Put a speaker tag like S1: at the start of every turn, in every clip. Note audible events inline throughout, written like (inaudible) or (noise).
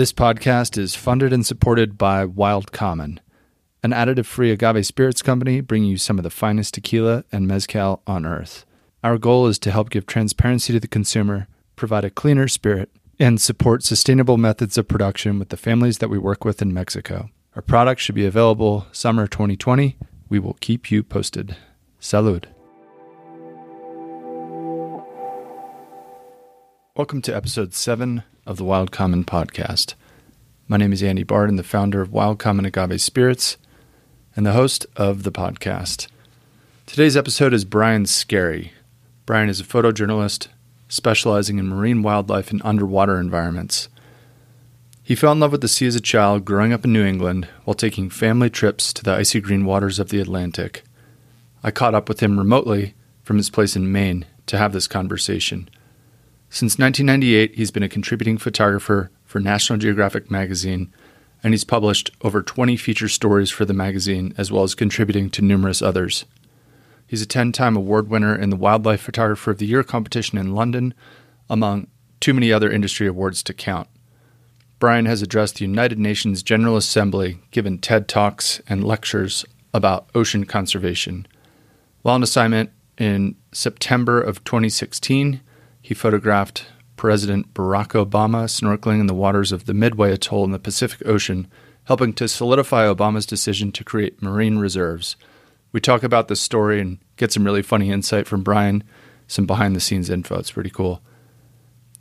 S1: This podcast is funded and supported by Wild Common, an additive free agave spirits company bringing you some of the finest tequila and mezcal on earth. Our goal is to help give transparency to the consumer, provide a cleaner spirit, and support sustainable methods of production with the families that we work with in Mexico. Our product should be available summer 2020. We will keep you posted. Salud. Welcome to episode 7 of the Wild Common podcast. My name is Andy Barden, the founder of Wild Common Agave Spirits and the host of the podcast. Today's episode is Brian Skerry. Brian is a photojournalist specializing in marine wildlife and underwater environments. He fell in love with the sea as a child growing up in New England while taking family trips to the icy green waters of the Atlantic. I caught up with him remotely from his place in Maine to have this conversation. Since 1998, he's been a contributing photographer for National Geographic magazine, and he's published over 20 feature stories for the magazine, as well as contributing to numerous others. He's a 10 time award winner in the Wildlife Photographer of the Year competition in London, among too many other industry awards to count. Brian has addressed the United Nations General Assembly, given TED Talks and lectures about ocean conservation. While on assignment in September of 2016, he photographed President Barack Obama snorkeling in the waters of the Midway Atoll in the Pacific Ocean, helping to solidify Obama's decision to create marine reserves. We talk about this story and get some really funny insight from Brian, some behind the scenes info. It's pretty cool.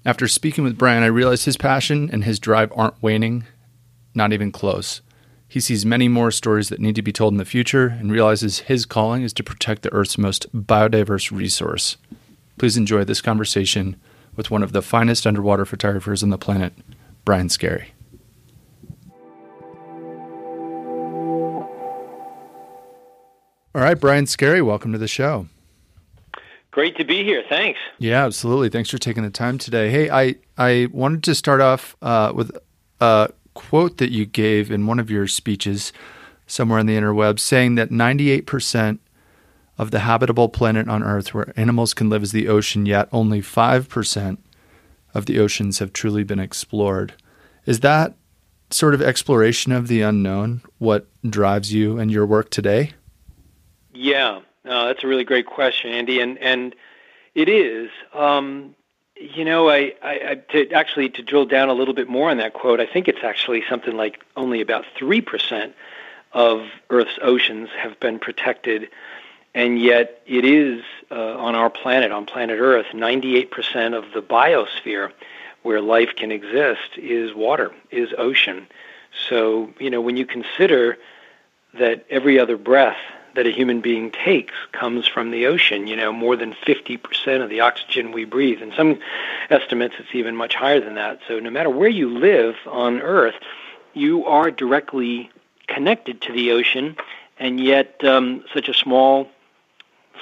S1: After speaking with Brian, I realized his passion and his drive aren't waning, not even close. He sees many more stories that need to be told in the future and realizes his calling is to protect the Earth's most biodiverse resource. Please enjoy this conversation with one of the finest underwater photographers on the planet, Brian Skerry. All right, Brian Skerry, welcome to the show.
S2: Great to be here. Thanks.
S1: Yeah, absolutely. Thanks for taking the time today. Hey, I I wanted to start off uh, with a quote that you gave in one of your speeches somewhere on the interweb, saying that 98% of the habitable planet on Earth where animals can live is the ocean, yet only 5% of the oceans have truly been explored. Is that sort of exploration of the unknown what drives you and your work today?
S2: Yeah, no, that's a really great question, Andy, and and it is. Um, you know, I, I, I to actually to drill down a little bit more on that quote, I think it's actually something like only about three percent of Earth's oceans have been protected and yet it is uh, on our planet, on planet Earth, 98% of the biosphere where life can exist is water, is ocean. So, you know, when you consider that every other breath that a human being takes comes from the ocean, you know, more than 50% of the oxygen we breathe. In some estimates, it's even much higher than that. So, no matter where you live on Earth, you are directly connected to the ocean, and yet um, such a small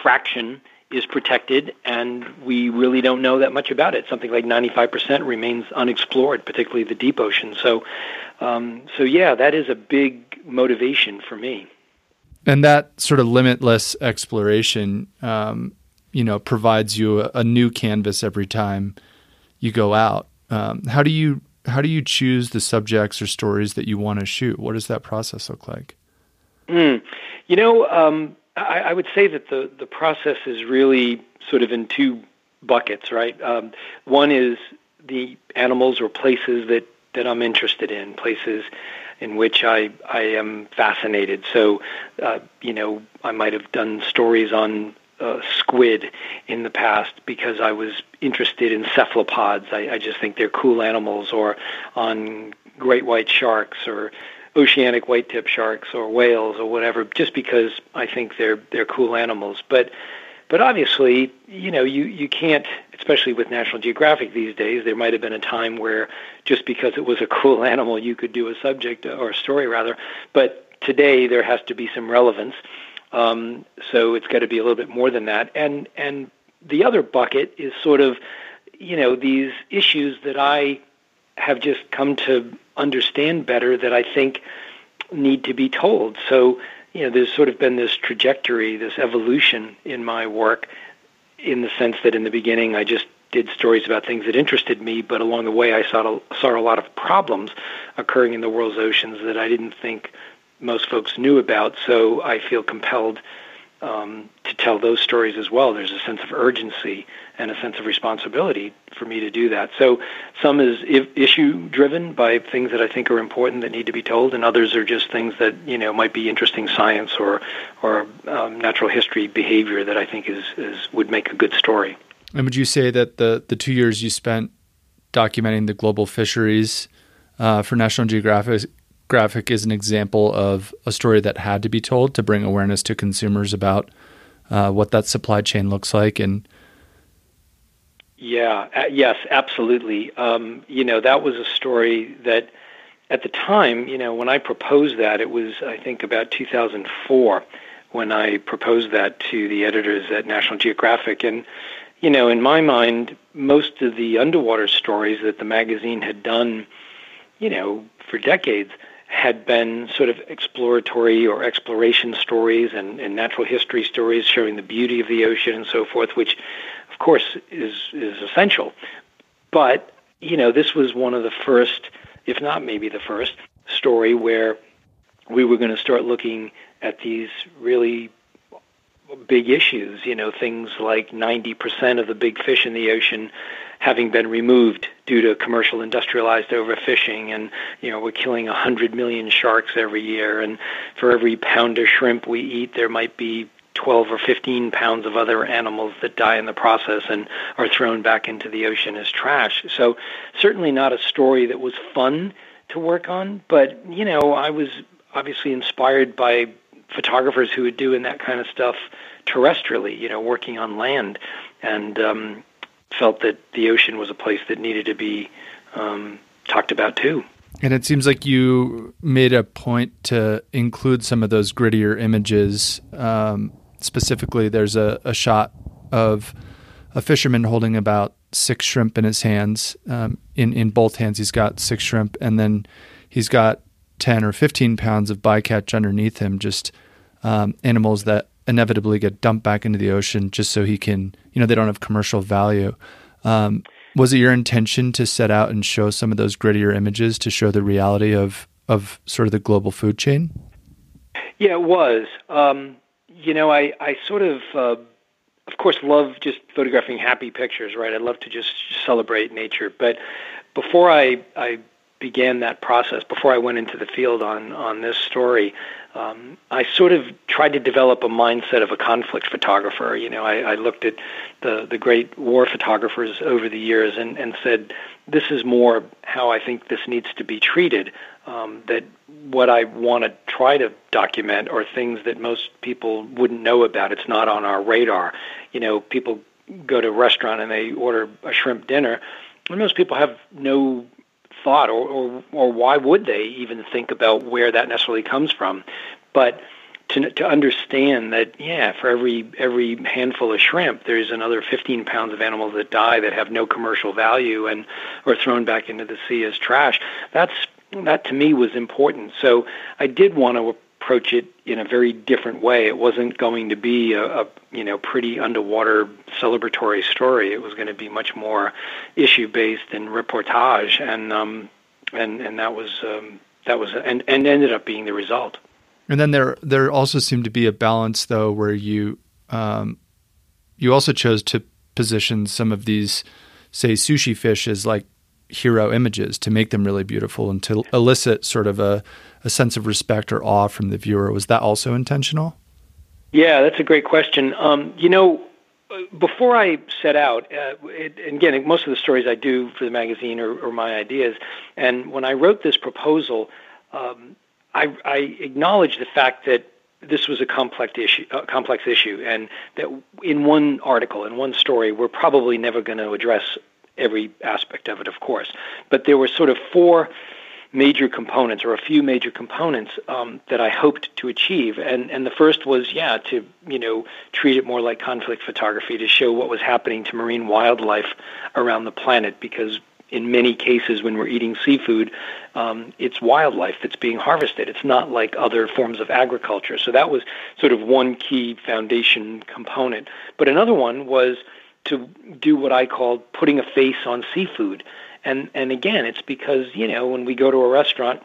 S2: fraction is protected, and we really don't know that much about it. Something like 95% remains unexplored, particularly the deep ocean. So, um, so yeah, that is a big motivation for me.
S1: And that sort of limitless exploration, um, you know, provides you a, a, new canvas every time you go out. Um, how do you how do you choose the subjects or stories that you want to shoot? What does that process look like?
S2: Mm. You know, um, I, I would say that the the process is really sort of in two buckets, right? Um, one is the animals or places that that I'm interested in, places in which I I am fascinated. So, uh, you know, I might have done stories on uh, squid in the past because I was interested in cephalopods. I, I just think they're cool animals, or on great white sharks, or oceanic white-tip sharks or whales or whatever, just because I think they're they're cool animals. But but obviously, you know, you you can't, especially with National Geographic these days. There might have been a time where just because it was a (laughs) cool animal, you could do a subject or a story rather. But today there has to be some relevance. Um, so it's got to be a little bit more than that. And and the other bucket is sort of, you know, these issues that I have just come to understand better that I think need to be told. So, you know, there's sort of been this trajectory, this evolution in my work in the sense that in the beginning I just did stories about things that interested me, but along the way I saw saw a lot of problems occurring in the world's oceans that I didn't think most folks knew about. So I feel compelled um, to tell those stories as well. There's a sense of urgency and a sense of responsibility for me to do that. So some is issue driven by things that I think are important that need to be told, and others are just things that you know might be interesting science or or um, natural history behavior that I think is, is would make a good story.
S1: And would you say that the the two years you spent documenting the global fisheries uh, for National Geographic graphic is an example of a story that had to be told to bring awareness to consumers about uh, what that supply chain looks like and
S2: yeah uh, yes absolutely. Um, you know that was a story that at the time you know when i proposed that it was i think about 2004 when i proposed that to the editors at national geographic. And you know in my mind most of the underwater stories that the magazine had done you know for decades had been sort of exploratory or exploration stories and, and natural history stories showing the beauty of the ocean and so forth, which of course is is essential. But you know, this was one of the first, if not maybe the first, story where we were going to start looking at these really big issues. You know, things like 90% of the big fish in the ocean having been removed due to commercial industrialized overfishing and you know we're killing 100 million sharks every year. And for every pound of shrimp we eat there might be 12 or 15 pounds of other animals that die in the process and are thrown back into the ocean as trash. So certainly not a story that was fun to work on but you know I was obviously inspired by photographers who were doing that kind of stuff terrestrially you know working on land. And um felt that the ocean was a place that needed to be um, talked about too.
S1: And it seems like you made a point to include some of those grittier images. Um, specifically, there's a, a, shot of a fisherman holding about six shrimp in his hands. Um, in in both hands, he's got six shrimp, and then he's got ten or fifteen pounds of bycatch underneath him. Just um, animals that inevitably get dumped back into the ocean just so he can, you know, they don't have commercial value. Um, was it your intention to set out and show some of those grittier images to show the reality of of sort of the global food chain?
S2: Yeah, it was. Um, you know, I I sort of. Uh, of course, love just photographing happy pictures, right? I love to just celebrate nature. But before I, I began that process, before I went into the field on on this story, um, I sort of tried to develop a mindset of a conflict photographer. You know, I, I looked at the the great war photographers over the years and and said, this is more how I think this needs to be treated. Um, that what I want to try to document are things that most people wouldn't know about. It's not on our radar. You know, people go to a restaurant and they order a shrimp dinner, and most people have no thought, or, or, or why would they even think about where that necessarily comes from? But to, to understand that, yeah, for every every handful of shrimp, there's another 15 pounds of animals that die that have no commercial value and are thrown back into the sea as trash. That's that to me was important. So I did want to approach it in a very different way. It wasn't going to be a, a you know pretty underwater celebratory story. It was going to be much more issue based and reportage, and um, and and that was um, that was and and ended up being the result.
S1: And then there there also seemed to be a balance though, where you um, you also chose to position some of these say sushi fish as like hero images to make them really beautiful and to elicit sort of a, a sense of respect or awe from the viewer. Was that also intentional?
S2: Yeah, that's a great question. Um, you know, before I set out, uh, it, again, most of the stories I do for the magazine are, are my ideas. And when I wrote this proposal, um, I, I acknowledged the fact that this was a complex issue, uh, complex issue, and that in one article, in one story, we're probably never going to address every aspect of it, of course. But there were sort of four major components, or a few major components um, that I hoped to achieve. And and the first was, yeah, to you know treat it more like conflict photography to show what was happening to marine wildlife around the planet, because in many cases when we're eating seafood, um, it's wildlife that's being harvested. It's not like other forms of agriculture. So that was sort of one key foundation component. But another one was to do what I call putting a face on seafood. And and again, it's because you know when we go to a restaurant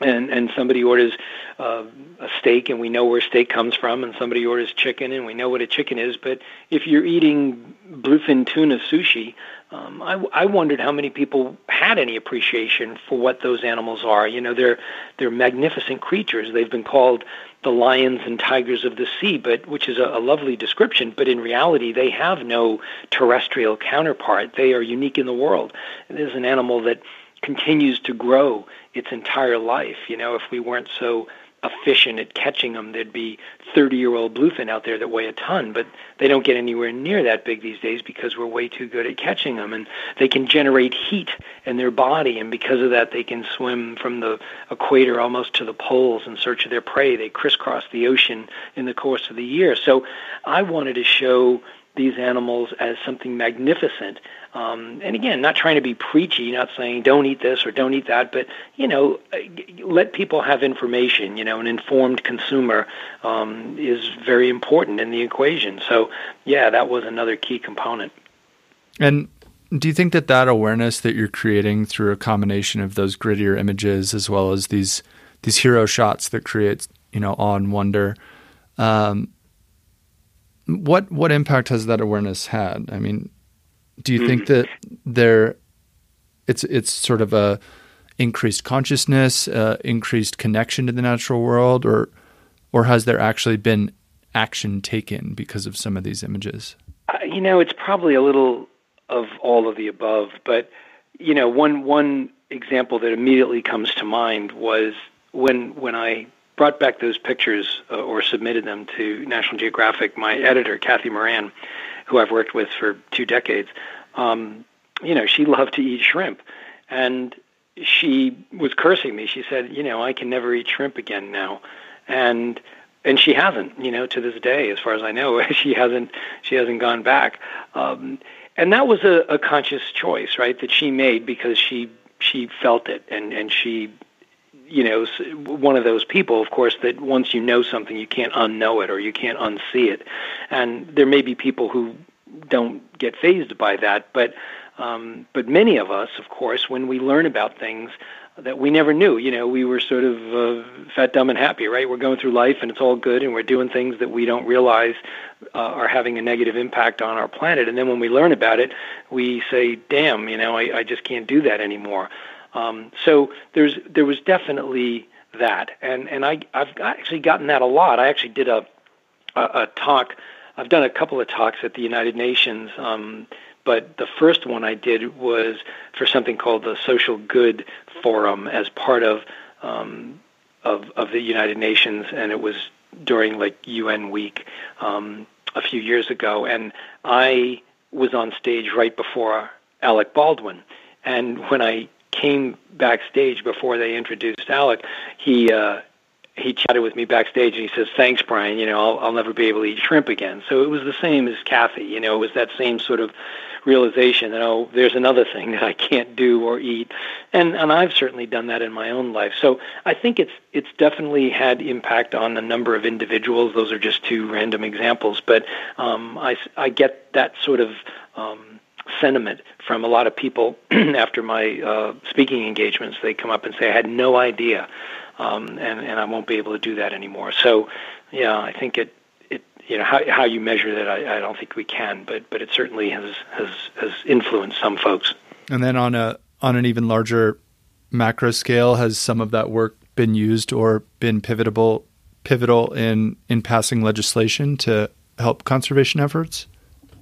S2: and and somebody orders uh, a steak and we know where steak comes from and somebody orders chicken and we know what a chicken is but if you're eating bluefin tuna sushi um, I, I wondered how many people had any appreciation for what those animals are. You know, they're they're magnificent creatures. They've been called the lions and tigers of the sea, but which is a, a lovely description. But in reality, they have no terrestrial counterpart. They are unique in the world. It is an animal that continues to grow its entire life. You know, if we weren't so efficient at catching them. There'd be 30 year old bluefin out there that weigh a ton, but they don't get anywhere near that big these days because we're way too good at catching them. And they can generate heat in their body, and because of that, they can swim from the equator almost to the poles in search of their prey. They crisscross the ocean in the course of the year. So I wanted to show these animals as something magnificent. Um, and again, not trying to be preachy, not saying don't eat this or don't eat that, but you know, let people have information. You know, an informed consumer um, is very important in the equation. So, yeah, that was another key component.
S1: And do you think that that awareness that you're creating through a combination of those grittier images as well as these these hero shots that create you know awe and wonder um, what what impact has that awareness had? I mean, do you think that there it's it's sort of a increased consciousness, uh, increased connection to the natural world, or or has there actually been action taken because of some of these images?
S2: Uh, you know, it's probably a little of all of the above, but you know, one one example that immediately comes to mind was when when I brought back those pictures uh, or submitted them to National Geographic, my editor, Kathy Moran, who I've worked with for two decades, um, you know, she loved to eat shrimp. And she was cursing me. She said, you know, I can never eat shrimp again now. And and she hasn't, you know, to this day, as far as I know, (laughs) she hasn't she hasn't gone back. Um, and that was a, a conscious choice, right, that she made because she she felt it and and she you know, one of those people, of course, that once you know something, you can't unknow it or you can't unsee it. And there may be people who don't get phased by that, but um, but many of us, of course, when we learn about things that we never knew, you know, we were sort of uh, fat, dumb, and happy, right? We're going through life and it's all good, and we're doing things that we don't realize uh, are having a negative impact on our planet. And then when we learn about it, we say, "Damn, you know, I, I just can't do that anymore." Um, so there's there was definitely that, and and I I've actually gotten that a lot. I actually did a a, a talk. I've done a couple of talks at the United Nations, um, but the first one I did was for something called the Social Good Forum as part of um, of of the United Nations, and it was during like UN Week um, a few years ago, and I was on stage right before Alec Baldwin. And when I came backstage before they introduced Alec, he uh, he chatted with me backstage and he says, "Thanks, Brian. You know, I'll, I'll never be able to eat shrimp again." So it was the same as Kathy. You know, it was that same sort of realization that oh, there's another thing that I can't do or eat, and and I've certainly done that in my own life. So I think it's it's definitely had impact on a number of individuals. Those are just two random examples, but um, I I get that sort of um, sentiment from a lot of people (clears throat) after my uh, speaking engagements. They come up and say, "I had no idea," um, and and I won't be able to do that anymore. So, yeah, I think it it you know how how you measure that, I, I don't think we can, but but it certainly has has has influenced some folks.
S1: And then on a on an even larger macro scale, has some of that work been used or been pivotal pivotal in in passing legislation to help conservation efforts?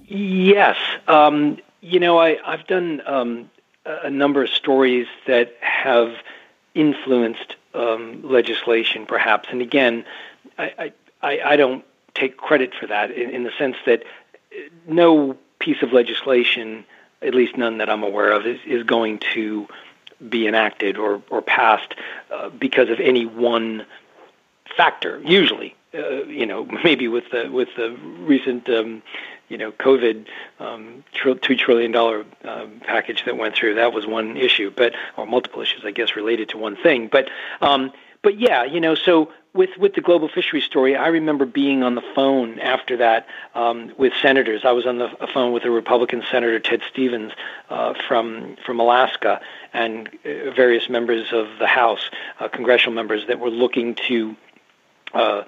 S2: Yes. Um, you know, I, I've done um, a number of stories that have influenced um, legislation, perhaps. And again, I, I, I don't take credit for that in, in the sense that no piece of legislation, at least none that I'm aware of, is, is going to be enacted or, or passed uh, because of any one factor. Usually, uh, you know, (laughs) maybe with the with the recent um, you know, COVID um, two trillion dollar um, package that went through. That was one issue, but or multiple issues, I guess, related to one thing. But um, but yeah, you know, so with with the global fishery story, I remember being on the phone after that um, with senators. I was on the phone with a Republican senator, Ted Stevens, uh, from from Alaska, and uh, various members of the House, uh, congressional members that were looking to uh,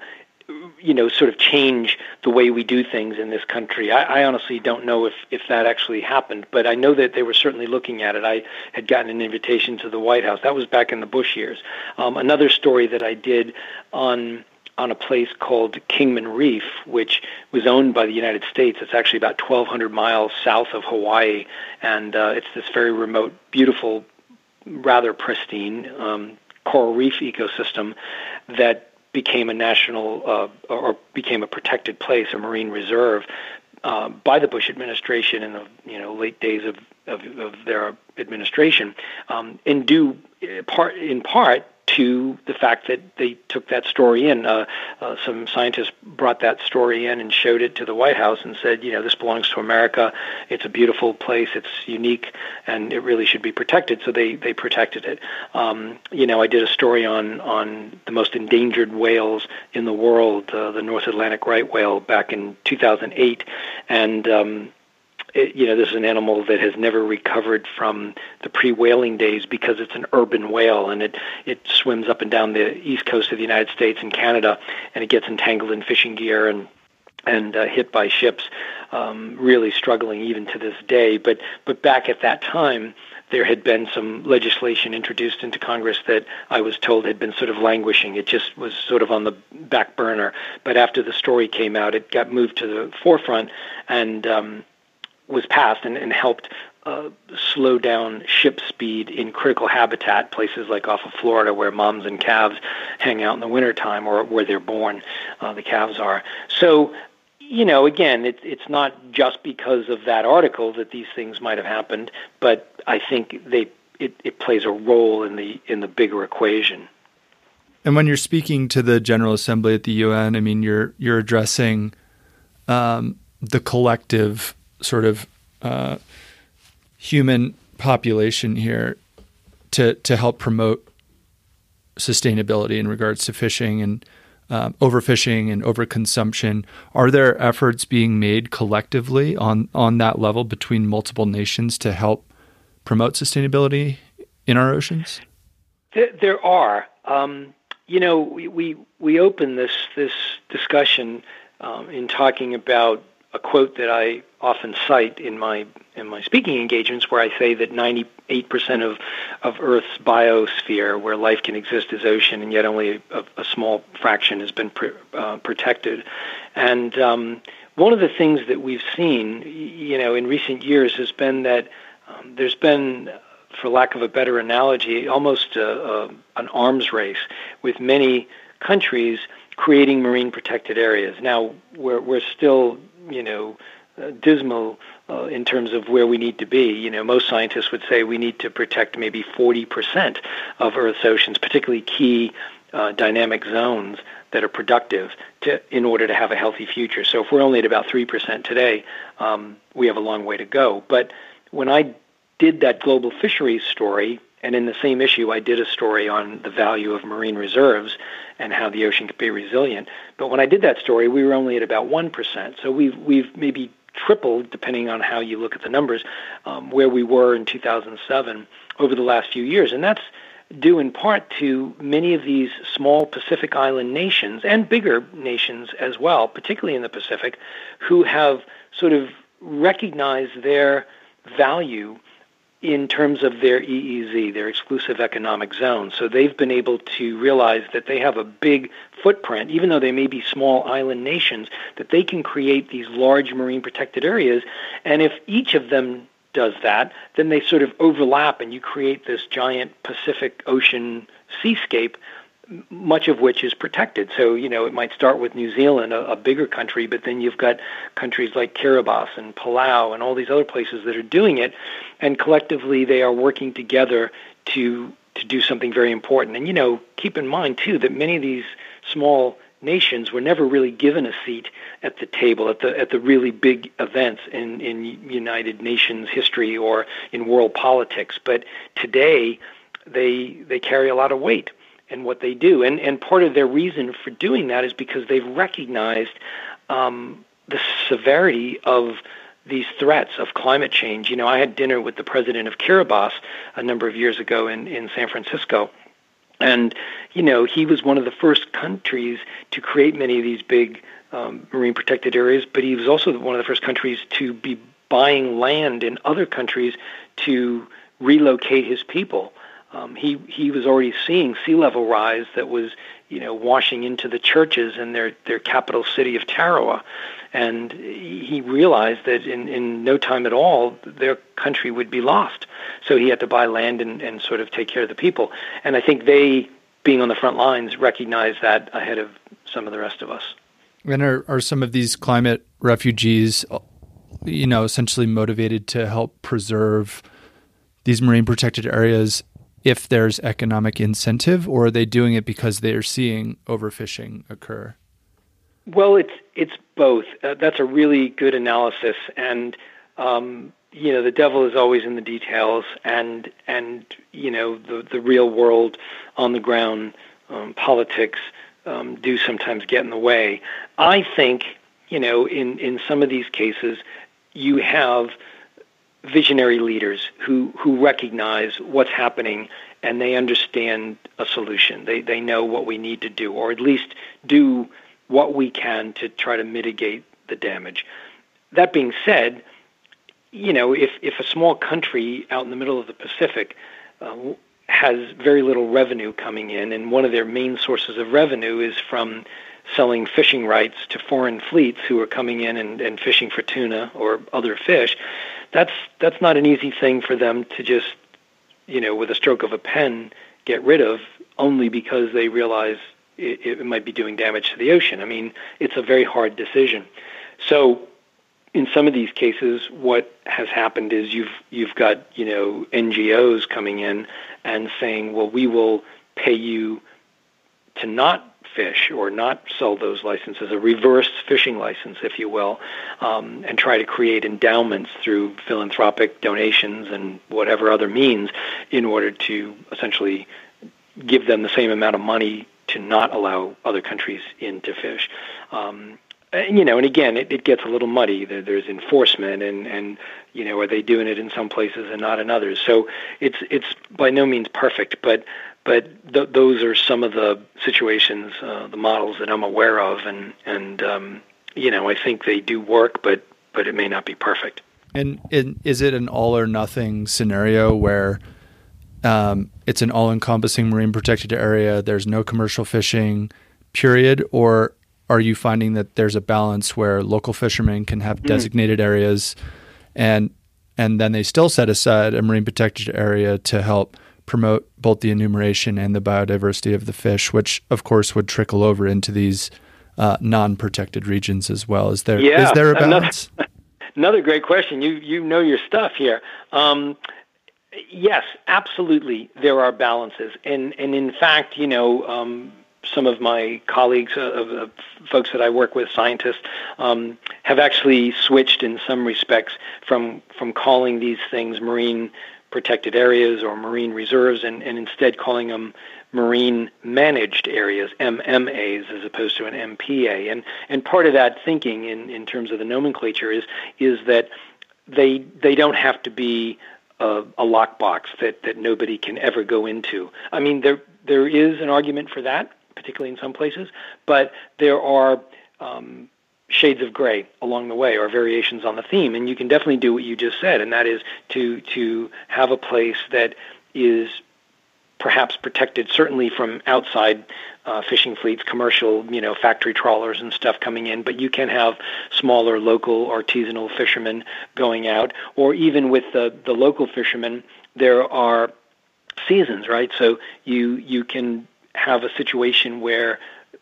S2: you know, sort of change the way we do things in this country. I, I honestly don't know if, if that actually happened, but I know that they were certainly looking at it. I had gotten an invitation to the White House. That was back in the Bush years. Um, another story that I did on on a place called Kingman Reef, which was owned by the United States. It's actually about 1,200 miles south of Hawaii, and uh, it's this very remote, beautiful, rather pristine um, coral reef ecosystem that became a national uh, or became a protected place, a marine reserve, uh, by the Bush administration in the you know late days of of, of their administration, um, in due part in part to the fact that they took that story in. Uh, uh, some scientists brought that story in and showed it to the White House and said, you know, this belongs to America. It's a beautiful place. It's unique, and it really should be protected. So they they protected it. Um, you know, I did a story on on the most endangered whales in the world, uh, the North Atlantic right whale, back in 2008, and um, it, you know, this is an animal that has never recovered from the pre-whaling days because it's an urban whale and it it swims up and down the east coast of the United States and Canada, and it gets entangled in fishing gear and and uh, hit by ships, um, really struggling even to this day. But but back at that time, there had been some legislation introduced into Congress that I was told had been sort of languishing. It just was sort of on the back burner. But after the story came out, it got moved to the forefront, and um, was passed and, and helped uh, slow down ship speed in critical habitat, places like off of Florida where moms and calves hang out in the wintertime or where they're born, uh, the calves are. So, you know, again, it, it's not just because of that article that these things might have happened, but I think they it, it plays a role in the in the bigger equation.
S1: And when you're speaking to the General Assembly at the UN, I mean, you're you're addressing um, the collective sort of uh, human population here to to help promote sustainability in regards to fishing and uh, overfishing and overconsumption. Are there efforts being made collectively on on that level between multiple nations to help promote sustainability in our oceans?
S2: There, there are. Um, you know, we, we we open this this discussion um, in talking about a quote that I often cite in my in my speaking engagements, where I say that 98% of of Earth's biosphere, where life can exist, is ocean, and yet only a, a small fraction has been pr- uh, protected. And um, one of the things that we've seen, you know, in recent years has been that um, there's been for lack of a better analogy, almost a, a, an arms race with many countries creating marine protected areas. Now, we're, we're still you know, uh, dismal uh, in terms of where we need to be. You know, most scientists would say we need to protect maybe 40% of Earth's oceans, particularly key uh, dynamic zones that are productive to, in order to have a healthy future. So if we're only at about 3% today, um, we have a long way to go. But when I did that global fisheries story, and in the same issue, I did a story on the value of marine reserves and how the ocean could be resilient. But when I did that story, we were only at about 1%. So we've, we've maybe tripled, depending on how you look at the numbers, um, where we were in 2007 over the last few years. And that's due in part to many of these small Pacific Island nations and bigger nations as well, particularly in the Pacific, who have sort of recognized their value in terms of their EEZ, their exclusive economic zone. So they've been able to realize that they have a big footprint, even though they may be small island nations, that they can create these large marine protected areas. And if each of them does that, then they sort of overlap and you create this giant Pacific Ocean seascape much of which is protected. So, you know, it might start with New Zealand, a, a, bigger country, but then you've got countries like Kiribati and Palau and all these other places that are doing it, and collectively they are working together to to do something very important. And you know, keep in mind too that many of these small nations were never really given a seat at the table at the at the really big events in in United Nations history or in world politics, but today they they carry a lot of weight and what they do. And and part of their reason for doing that is because they've recognized um, the severity of these threats of climate change. You know, I had dinner with the president of Kiribati a number of years ago in, in San Francisco. And, you know, he was one of the first countries to create many of these big um, marine protected areas, but he was also one of the first countries to be buying land in other countries to relocate his people. Um, he he was already seeing sea level rise that was you know washing into the churches in their their capital city of Tarawa, and he realized that in in no time at all their country would be lost. So he had to buy land and, and sort of take care of the people. And I think they, being on the front lines, recognize that ahead of some of the rest of us.
S1: And are, are some of these climate refugees, you know, essentially motivated to help preserve these marine protected areas if there's economic incentive, or are they doing it because they are seeing overfishing occur?
S2: Well, it's it's both. Uh, that's a really good analysis, and um, you know the devil is always in the details, and and you know the the real world on the ground um, politics um, do sometimes get in the way. I think you know in in some of these cases you have visionary leaders who, who recognize what's happening and they understand a solution. They, they know what we need to do, or at least do what we can to try to mitigate the damage. That being said, you know, if, if a small country out in the middle of the Pacific uh, has very little revenue coming in, and one of their main sources of revenue is from selling fishing rights to foreign fleets who are coming in and, and fishing for tuna or other fish, that's that's not an easy thing for them to just, you know, with a stroke of a pen get rid of only because they realize it, it might be doing damage to the ocean. I mean, it's a very hard decision. So in some of these cases, what has happened is you've you've got you know NGOs coming in and saying, well, we will pay you to not fish or not sell those licenses, a reverse fishing license, if you will, um, and try to create endowments through philanthropic donations and whatever other means in order to essentially give them the same amount of money to not allow other countries in to fish. Um, and, you know, and again, it, it gets a little muddy. There, there's enforcement, and and you know, are they doing it in some places and not in others? So it's it's by no means perfect, but but th- those are some of the situations, uh, the models that I'm aware of, and and um, you know I think they do work, but but it may not be perfect.
S1: And, and is it an all or nothing scenario where um, it's an all-encompassing marine protected area? There's no commercial fishing, period, or are you finding that there's a balance where local fishermen can have mm. designated areas, and and then they still set aside a marine protected area to help promote both the enumeration and the biodiversity of the fish, which of course would trickle over into these uh, non-protected regions as well. Is there
S2: yeah,
S1: is there a balance?
S2: Another, (laughs) another great question. You you know your stuff here. Um, yes, absolutely, there are balances, and and in fact, you know. Um, some of my colleagues, uh, of, of, folks that I work with, scientists, um, have actually switched in some respects from from calling these things marine protected areas or marine reserves and, and instead calling them marine managed areas, MMAs, as opposed to an MPA. And, and part of that thinking in, in terms of the nomenclature is, is that they, they don't have to be a, a lockbox that, that nobody can ever go into. I mean, there, there is an argument for that, particularly in some places, but there are um, shades of gray along the way or variations on the theme. And you can definitely do what you just said and that is to to have a place that is perhaps protected certainly from outside uh, fishing fleets commercial you know factory trawlers and stuff coming in but you can have smaller local artisanal fishermen going out. Or even with the the local fishermen there are seasons right? So you you can have a situation where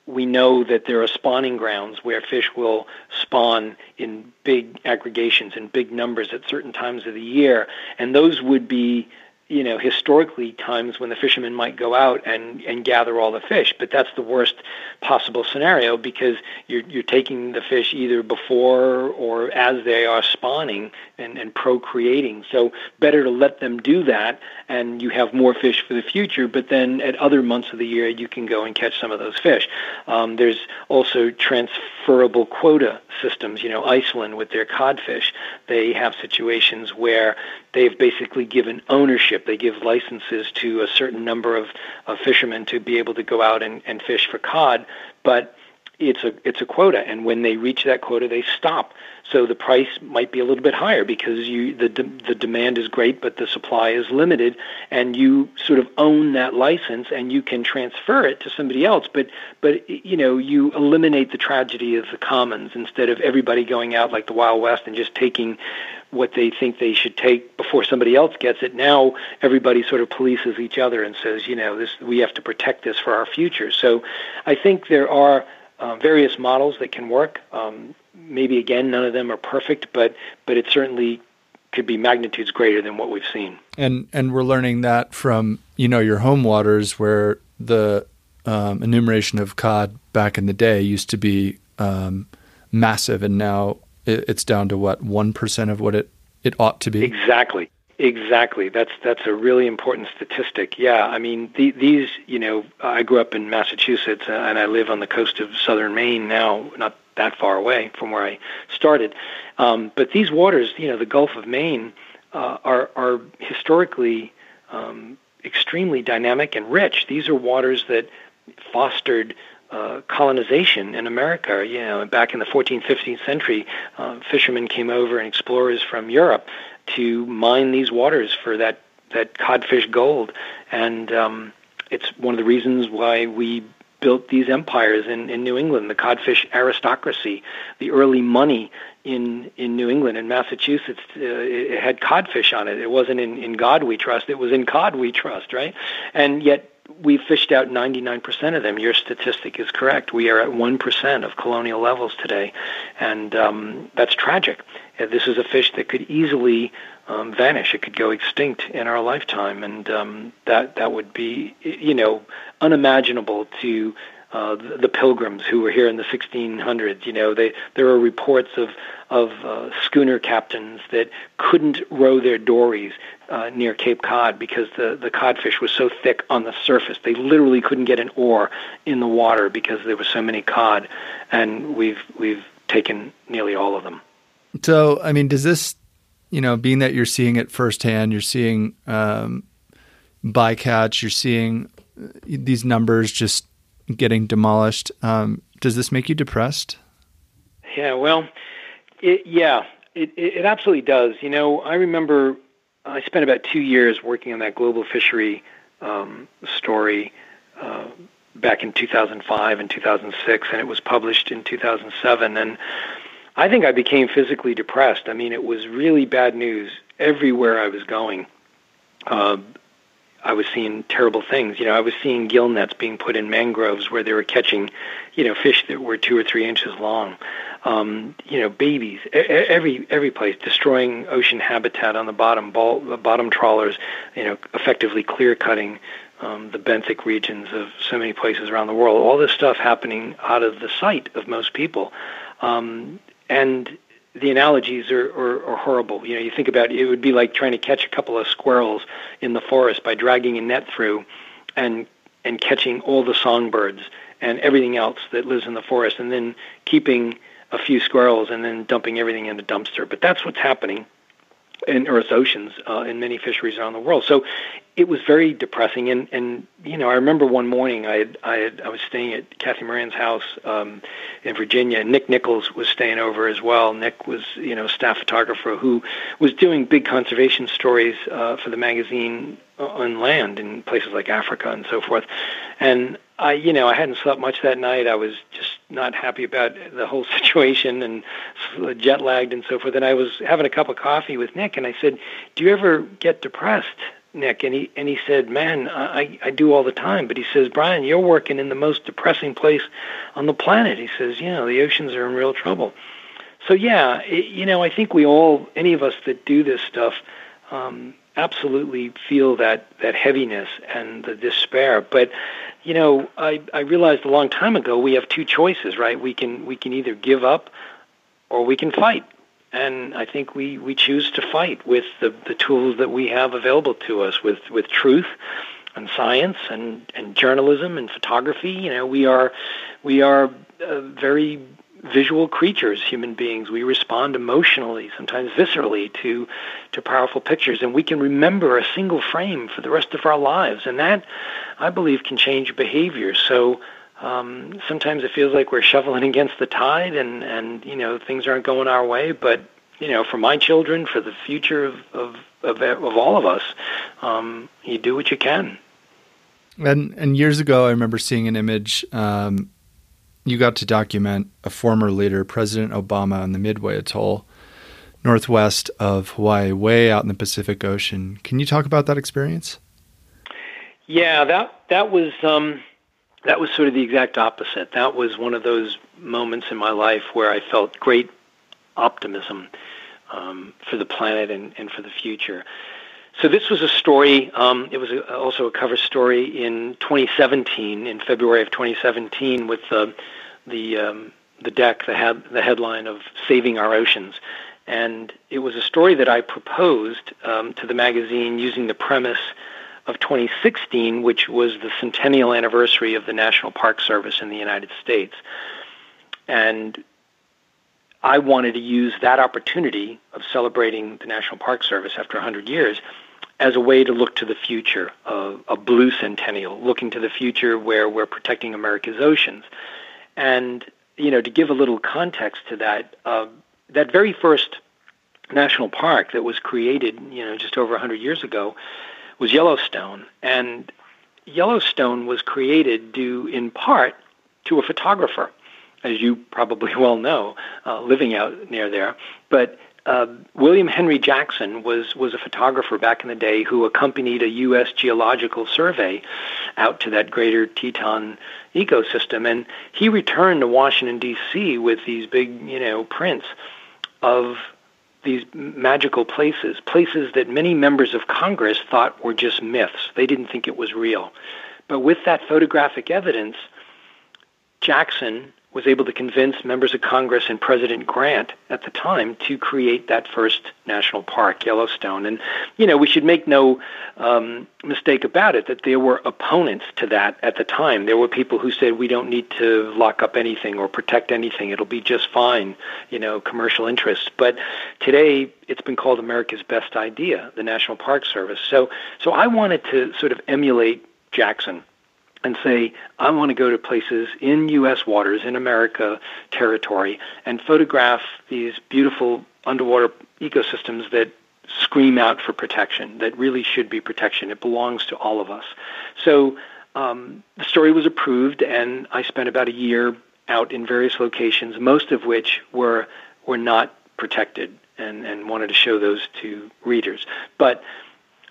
S2: we know that there are spawning grounds where fish will spawn in big aggregations in big numbers at certain times of the year, and those would be you know, historically times when the fishermen might go out and, and gather all the fish, but that's the worst possible scenario because you're, you're taking the fish either before or as they are spawning and, and procreating. So better to let them do that and you have more fish for the future, but then at other months of the year you can go and catch some of those fish. Um, there's also transferable quota systems. You know, Iceland with their codfish, they have situations where they've basically given ownership. They give licenses to a certain number of, of fishermen to be able to go out and, and fish for cod, but it's a it's a quota, and when they reach that quota, they stop. So the price might be a little bit higher because you the de- the demand is great, but the supply is limited, and you sort of own that license, and you can transfer it to somebody else. But but you know you eliminate the tragedy of the commons instead of everybody going out like the Wild West and just taking what they think they should take before somebody else gets it. Now everybody sort of polices each other and says, you know, this we have to protect this for our future. So I think there are uh, various models that can work. Um, maybe again, none of them are perfect, but but it certainly could be magnitudes greater than what we've seen.
S1: And and we're learning that from you know your home waters where the um, enumeration of cod back in the day used to be um, massive, and now it's down to what one percent of what it it ought to be.
S2: Exactly. Exactly. That's that's a really important statistic. Yeah, I mean the, these. You know, I grew up in Massachusetts uh, and I live on the coast of southern Maine now, not that far away from where I started. Um, but these waters, you know, the Gulf of Maine, uh, are are historically um, extremely dynamic and rich. These are waters that fostered uh, colonization in America. You know, back in the 14th, 15th century, uh, fishermen came over and explorers from Europe to mine these waters for that that codfish gold, and um, it's one of the reasons why we built these empires in, in New England, the codfish aristocracy, the early money in, in New England and Massachusetts, uh, it had codfish on it. It wasn't in, in God we trust, it was in cod we trust, right? And yet we fished out 99% of them. Your statistic is correct. We are at 1% of colonial levels today, and um, that's tragic. Uh, this is a fish that could easily um, vanish. It could go extinct in our lifetime, and um, that that would be, you know, unimaginable to uh, the, pilgrims who were here in the 1600s. You know, they, there are reports of of uh, schooner captains that couldn't row their dories uh, near Cape Cod because the the codfish was so thick on the surface. They literally couldn't get an oar in the water because there were so many cod, and we've we've taken nearly all of them.
S1: So, I mean, does this, you know, being that you're seeing it firsthand, you're seeing um, bycatch, you're seeing uh, these numbers just getting demolished. Um, does this make you depressed?
S2: Yeah, well, it, yeah, it, it absolutely does. You know, I remember I spent about two years working on that global fishery um, story uh, back in 2005 and 2006, and it was published in 2007. And I think I became physically depressed. I mean, it was really bad news everywhere I was going. Uh, I was seeing terrible things. You know, I was seeing gill nets being put in mangroves where they were catching, you know, fish that were two or three inches long. Um, you know, babies, every every place, destroying ocean habitat on the bottom, bottom trawlers. You know, effectively clear cutting um, the benthic regions of so many places around the world. All this stuff happening out of the sight of most people, um, and the analogies are, are, are horrible. You know, you think about it, it would be like trying to catch a couple of squirrels in the forest by dragging a net through, and and catching all the songbirds and everything else that lives in the forest, and then keeping a few squirrels and then dumping everything in a dumpster. But that's what's happening in Earth's oceans uh, in many fisheries around the world. So it was very depressing. And, and you know, I remember one morning I had, I, had, I was staying at Kathy Moran's house um, in Virginia. And Nick Nichols was staying over as well. Nick was you know staff photographer who was doing big conservation stories uh, for the magazine on land in places like Africa and so forth. And I, you know, I hadn't slept much that night. I was just not happy about the whole (laughs) situation and jet lagged and so forth. And I was having a cup of coffee with Nick, and I said, "Do you ever get depressed?" Nick, and he and he said, "Man, I I do all the time." But he says, "Brian, you're working in the most depressing place on the planet." He says, "You know, the oceans are in real trouble." So yeah, it, you know, I think we all, any of us that do this stuff, um, absolutely feel that that heaviness and the despair. But you know, I I realized a long time ago we have two choices, right? We can we can either give up or we can fight. And I think we, we choose to fight with the, the tools that we have available to us with, with truth and science and, and journalism and photography. You know, we are we are uh, very visual creatures, human beings. We respond emotionally, sometimes viscerally, to to powerful pictures, and we can remember a single frame for the rest of our lives, and that, I believe, can change behavior. So. Um, sometimes it feels like we're shoveling against the tide, and and you know things aren't going our way. But you know, for my children, for the future of of of, of all of us, um, you do what you can.
S1: And and years ago, I remember seeing an image um, you got to document a former leader, President Obama, on the Midway Atoll, northwest of Hawaii, way out in the Pacific Ocean. Can you talk about that experience?
S2: Yeah, that that was um, that was sort of the exact opposite. That was one of those moments in my life where I felt great optimism um, for the planet and, and for the future. So this was a story. Um, it was a, also a cover story in 2017, in February of 2017, with the the um, the deck, the head, the headline of "Saving Our Oceans," and it was a story that I proposed um, to the magazine using the premise of 2016, which was the centennial anniversary of the National Park Service in the United States, and I wanted to use that opportunity of celebrating the National Park Service after 100 years as a way to look to the future, a blue centennial, looking to the future where we're protecting America's oceans. And, you know, to give a little context to that, uh, that very first national park that was created, you know, just over 100 years ago was Yellowstone. And Yellowstone was created due in part to a photographer, as you probably (laughs) well know, uh, living out near there. But uh, William Henry Jackson was was a photographer back in the day who accompanied a U.S. geological survey out to that greater Teton ecosystem, and he returned to Washington D.C. with these big, you know, prints of these magical places, places that many members of Congress thought were just myths. They didn't think it was real. But with that photographic evidence, Jackson was able to convince members of Congress and President Grant at the time to create that first national park, Yellowstone. And, you know, we should make no um, mistake about it that there were opponents to that at the time. There were people who said we don't need to lock up anything or protect anything. It'll be just fine, you know, commercial interests. But today it's been called America's best idea, the National Park Service. So, so I wanted to sort of emulate Jackson and say, I want to go to places in U.S. waters, in America territory, and photograph these beautiful underwater ecosystems that scream out for protection, that really should be protection. It belongs to all of us. So um, the story was approved, and I spent about a year out in various locations, most of which were were not protected, and, and wanted to show those to readers. But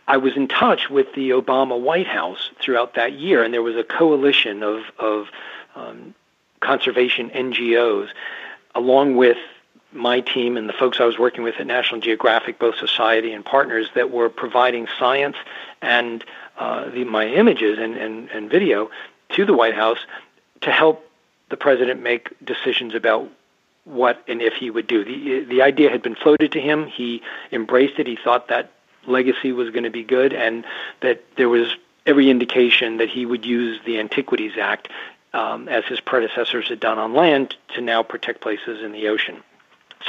S2: I was in touch with the Obama White House throughout that year, and there was a coalition of, of um, conservation NGOs, along with my team and the folks I was working with at National Geographic, both society and partners, that were providing science and uh, the, my images and, and, and video to the White House to help the president make decisions about what and if he would do. The, the idea had been floated to him. He embraced it. He thought that legacy was going to be good, and that there was every indication that he would use the Antiquities Act, um, as his predecessors had done on land, to now protect places in the ocean.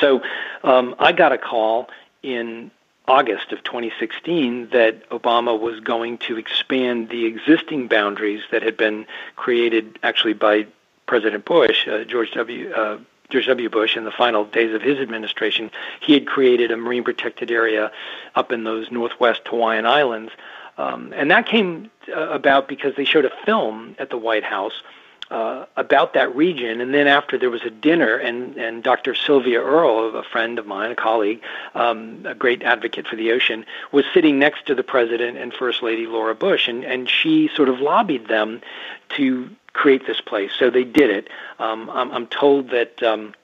S2: So um, I got a call in August of 2016 that Obama was going to expand the existing boundaries that had been created actually by President Bush, uh, George W. Uh, George W. Bush in the final days of his administration, he had created a marine protected area up in those northwest Hawaiian Islands. Um, and that came uh, about because they showed a film at the White House uh, about that region. And then after there was a dinner, and, and Dr. Sylvia Earle, a friend of mine, a colleague, um, a great advocate for the ocean, was sitting next to the president and First Lady Laura Bush, and, and she sort of lobbied them to create this place. So they did it. Um, I'm, I'm told that um,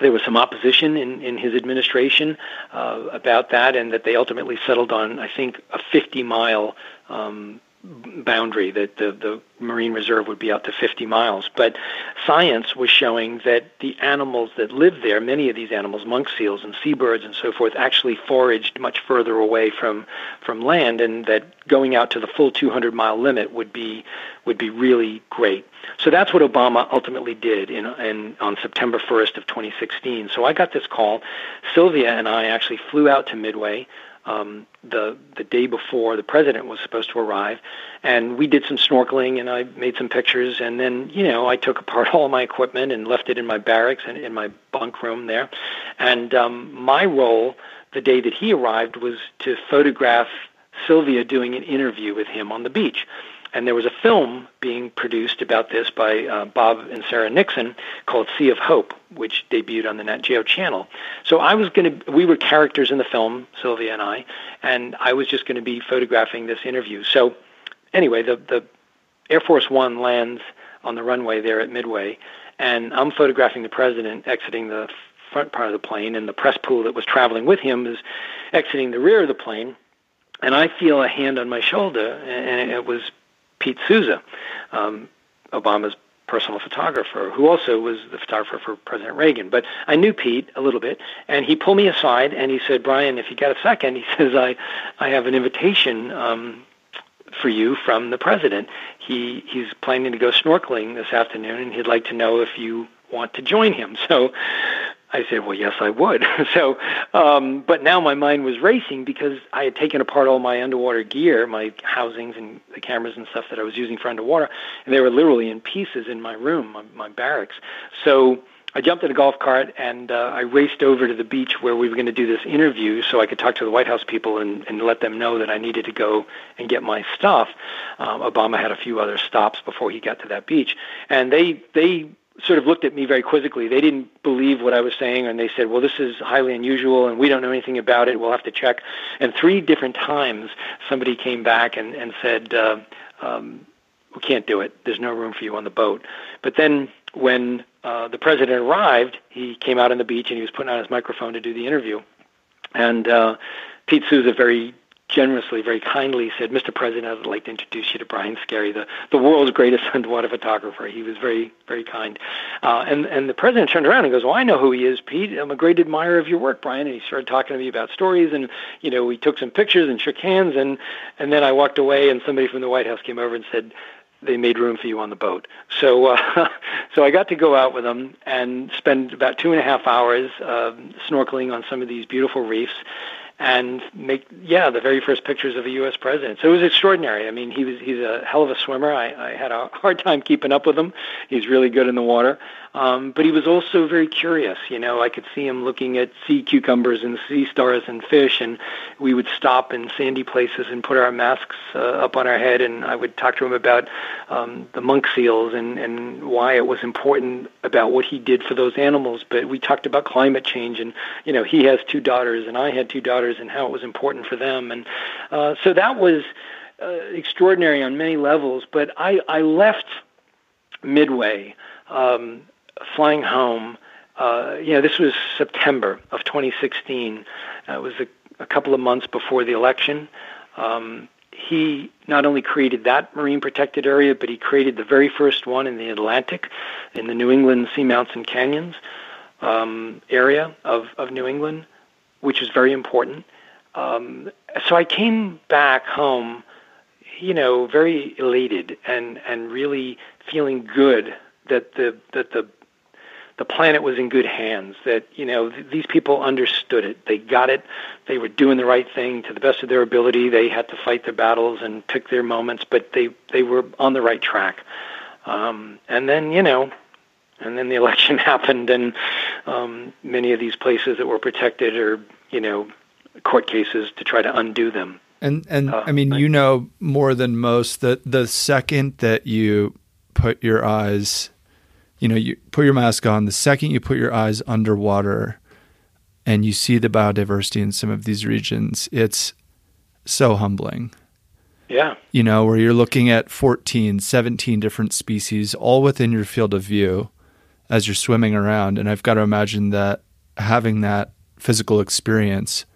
S2: there was some opposition in, in his administration uh, about that, and that they ultimately settled on, I think, a 50 mile um, boundary that the, the Marine Reserve would be out to 50 miles. But science was showing that the animals that lived there, many of these animals, monk seals and seabirds and so forth, actually foraged much further away from, from land, and that going out to the full 200 mile limit would be would be really great. So that's what Obama ultimately did in, in on September 1st of 2016. So I got this call. Sylvia and I actually flew out to Midway um, the the day before the president was supposed to arrive, and we did some snorkeling and I made some pictures, and then you know I took apart (laughs) all my equipment and left it in my barracks and in my bunk room there, and um, my role the day that he arrived was to photograph Sylvia doing an interview with him on the beach. And there was a film being produced about this by uh, Bob and Sarah Nixon called Sea of Hope, which debuted on the Nat Geo channel. So I was going to, we were characters in the film, Sylvia and I, and I was just going to be photographing this interview. So anyway, the, the Air Force One lands on the runway there at Midway, and I'm photographing the president exiting the front part of the plane, and the press pool that was traveling with him is exiting the rear of the plane. And I feel a hand on my shoulder, and it was Pete Souza, um, Obama's personal photographer, who also was the photographer for President Reagan. But I knew Pete a little bit, and he pulled me aside and he said, "Brian, if you got a second, (laughs) he says I, I have an invitation." Um, for you from the president. He he's planning to go snorkeling this afternoon, and he'd like to know if you want to join him. (laughs) So I said, well, yes, I would. (laughs) so, um, but now my mind was racing because I had taken apart all my underwater gear, my housings and the cameras and stuff that I was using for underwater, and they were literally in pieces in my room, my, my barracks. So I jumped in a golf cart and uh, I raced over to the beach where we were going to do this interview so I could talk to the White House people and, and let them know that I needed to go and get my stuff. Um, Obama had a few other stops before he got to that beach, and they they sort of looked at me very quizzically. They didn't believe what I was saying, and they said, "Well, this is highly unusual, and we don't know anything about it. We'll have to check." And three different times, somebody came back and and said, uh, um, "We can't do it. There's no room for you on the boat." But then, when uh, the president arrived, he came out on the beach and he was putting on his microphone to do the interview, and uh, Pete Souza very generously, very kindly said, Mr. President, I'd like to introduce you to Brian Skerry, the, the world's greatest (laughs) underwater photographer. He was very, very kind. Uh, and, and the president turned around and goes, well, I know who he is, Pete. I'm a great admirer of your work, Brian. And he started talking to me about stories. And, you know, we took some pictures and shook hands. And, and then I walked away and somebody from the White House came over and said, they made room for you on the boat. So, uh, (laughs) so I got to go out with them and spend about two and a half hours uh, snorkeling on some of these beautiful reefs and make yeah the very first pictures of a U.S. president. So it was extraordinary. I mean, he was he's a hell of a swimmer. I, I had a hard time keeping up with him. He's really good in the water, um, but he was also very curious. You know, I could see him looking at sea cucumbers and sea stars and fish, and we would stop in sandy places and put our masks uh, up on our head, and I would talk to him about um, the monk seals and and why it was important about what he did for those animals. But we talked about climate change, and you know, he has two daughters, and I had two daughters and how it was important for them. And uh, so that was uh, extraordinary on many levels. But I, I left Midway um, flying home. Uh, you know, this was September of 2016. Uh, it was a, a couple of months before the election. Um, he not only created that marine protected area, but he created the very first one in the Atlantic, in the New England Seamounts and Canyons um, area of, of New England which is very important. Um, so I came back home, you know, very elated and and really feeling good that the that the the planet was in good hands. That you know th- these people understood it. They got it. They were doing the right thing to the best of their ability. They had to fight their battles and pick their moments, but they they were on the right track. Um, and then you know and then the (laughs) election happened, and um, many of these places that were protected are, you know, court cases to try to undo them.
S1: And and uh, I mean, you know more than most that the second that you put your eyes, you know, you put your mask on, the second you put your eyes underwater, and you see the biodiversity in some of these regions, it's so humbling.
S2: Yeah.
S1: You know, where you're looking at 14, 17 different species all within your field of view as you're swimming around. And I've got to imagine that having that physical experience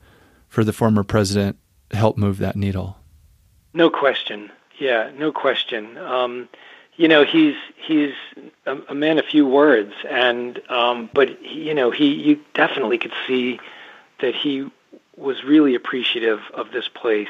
S1: for the former president helped move that needle.
S2: No question. Yeah, no question. Um, you know, he's he's a, a, man of few words, and um, but he, you know, he you definitely could see that he was really appreciative of this place.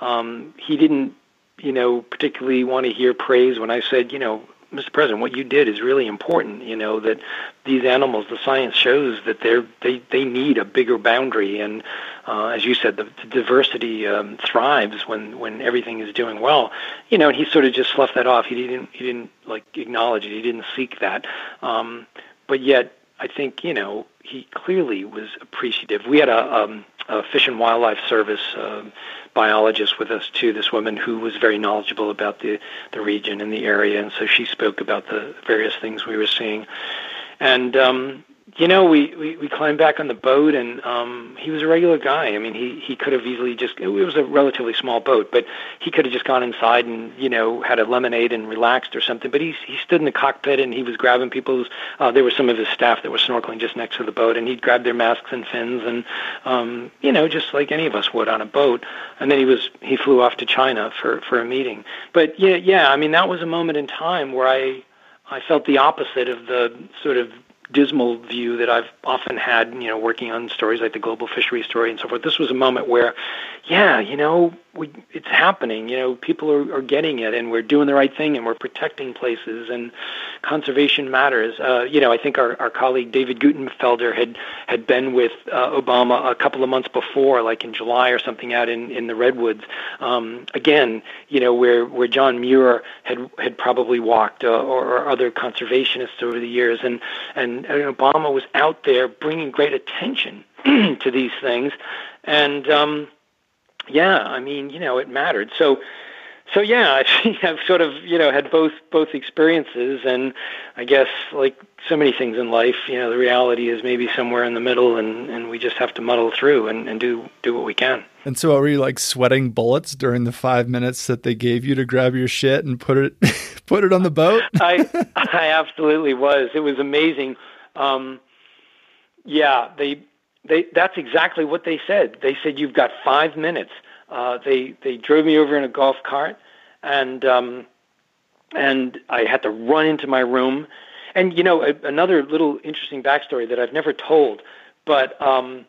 S2: Um, he didn't, you know, particularly want to hear praise when I said, you know, Mr. President, what you did is really important. You know that these animals, the science shows that they're they they need a bigger boundary, and uh, as you said, the, the diversity um, thrives when when everything is doing well. You know, and he sort of just sloughed that off. He didn't he didn't like acknowledge it. He didn't seek that. Um, but yet, I think you know he clearly was appreciative. We had a, um, a Fish and Wildlife Service. Uh, biologist with us too. This woman who was very knowledgeable about the the region and the area, and so she spoke about the various things we were seeing. And um, you know, we, we, we climbed back on the boat, and um, he was a regular guy. I mean, he, he could have easily just, it was a relatively small boat, but he could have just gone inside and, you know, had a lemonade and relaxed or something. But he, he stood in the cockpit and he was grabbing people's, uh, there were some of his staff that were snorkeling just next to the boat, and he'd grab their masks and fins, and, um, you know, just like any of us would on a boat. And then he was, he flew off to China for, for a meeting. But yeah, yeah, I mean, that was a moment in time where I, I felt the opposite of the sort of dismal view that I've often had, you know, working on stories like the global fishery story and so forth. This was a moment where, yeah, you know, we, it's happening. You know, people are, are getting it, and we're doing the right thing, and we're protecting places, and conservation matters. Uh, you know, I think our, our colleague David Guttenfelder had had been with uh, Obama a couple of months before, like in July or something, out in, in the redwoods. Um, again, you know, where where John Muir had had probably walked, uh, or, or other conservationists over the years, and and, and Obama was out there bringing great attention (clears throat) to these things, and um, yeah, I mean, you know, it mattered. So, so yeah, (laughs) I've sort of you know had both both experiences, and I guess like so many things in life, you know, the reality is maybe somewhere in the middle, and and we just have to muddle through and, and do do what we can.
S1: And so, are you like sweating bullets during the five minutes that they gave you to grab your shit and put it (laughs) put it on the boat?
S2: I I absolutely was. It was amazing. Um, yeah, they they, that's exactly what they said. They said you've got five minutes. Uh, they they drove me over in a golf cart, and um, and I had to run into my room. And you know, a, another little interesting backstory that I've never told, but um,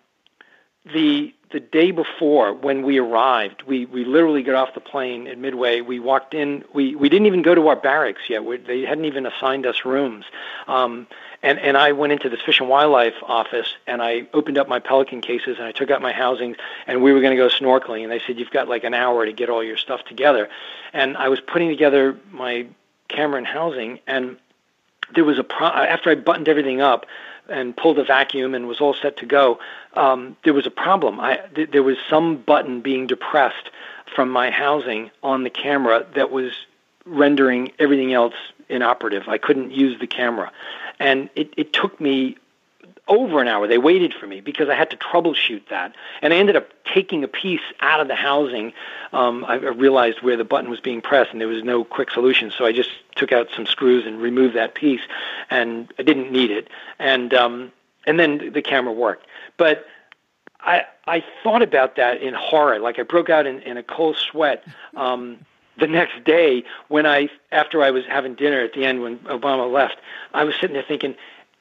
S2: the the day before when we arrived, we, we literally got off the plane at Midway. We walked in. We, we didn't even go to our barracks yet. We, they hadn't even assigned us rooms. Um, and, and I went into this Fish and Wildlife office and I opened up my pelican cases and I took out my housings and we were going to go snorkeling. And they said, You've got like an hour to get all your stuff together. And I was putting together my camera and housing and there was a pro- after I buttoned everything up, and pulled a vacuum and was all set to go, um, there was a problem. I, th- there was some button being depressed from my housing on the camera that was rendering everything else inoperative. I couldn't use the camera. And it, it took me over an hour. They waited for me because I had to troubleshoot that. And I ended up taking a piece out of the housing. Um, I realized where the button was being pressed, and there was no quick solution. So I just took out some screws and removed that piece, and I didn't need it. And um, and then the camera worked. But I I thought about that in horror. Like I broke out in, in a cold sweat. Um, the next day when I after I was having dinner at the end when Obama left, I was sitting there thinking,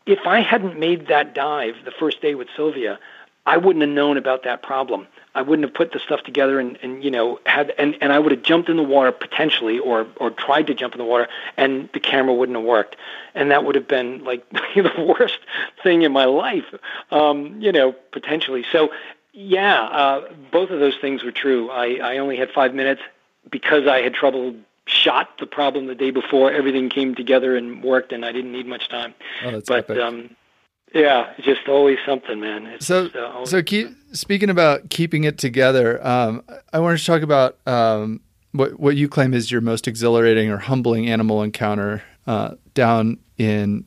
S2: if I hadn't made that dive the first day with Sylvia, I wouldn't have known about that problem. I wouldn't have put the stuff together and, and you know had and, and I would have jumped in the water potentially or or tried to jump in the water and the camera wouldn't have worked. And that would have been like (laughs) the worst thing in my life um, you know potentially. So yeah uh, both of those things were true. I, I only had five minutes because I had trouble shot the problem the day before. Everything came together and worked, and I didn't need much time.
S1: Oh,
S2: but um, yeah, just always something, man. It's
S1: so,
S2: uh,
S1: so keep speaking about keeping it together. Um, I wanted to talk about um, what what you claim is your most exhilarating or humbling animal encounter uh, down in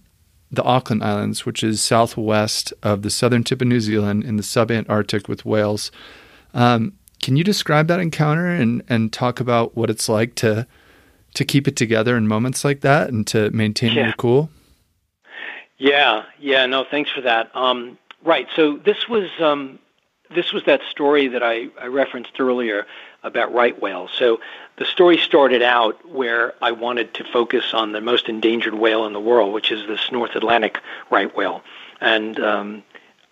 S1: the Auckland Islands, which is southwest of the southern tip of New Zealand in the subantarctic with whales. Um, can you describe that encounter and and talk about what it's like to to keep it together in moments like that and to maintain
S2: yeah.
S1: your cool?
S2: Yeah, yeah, no, thanks for that. Um, right, so this was um, this was that story that I, I referenced earlier about right whales. So the story started out where I wanted to focus on the most endangered whale in the world, which is this North Atlantic right whale. And um,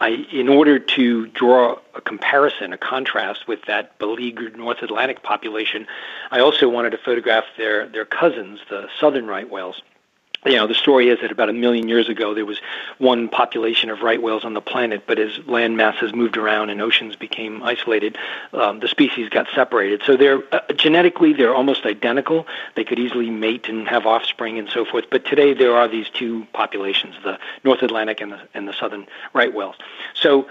S2: I, in order to draw a comparison, a contrast with that beleaguered North Atlantic population, I also wanted to photograph their, their cousins, the southern right whales you know, the story is that about a million years ago there was one population of right whales on the planet, but as land masses moved around and oceans became isolated, um, the species got separated. So they're uh, genetically they're almost identical. They could easily mate and have offspring and so forth. But today there are these two populations: the North Atlantic and the and the southern right whales. So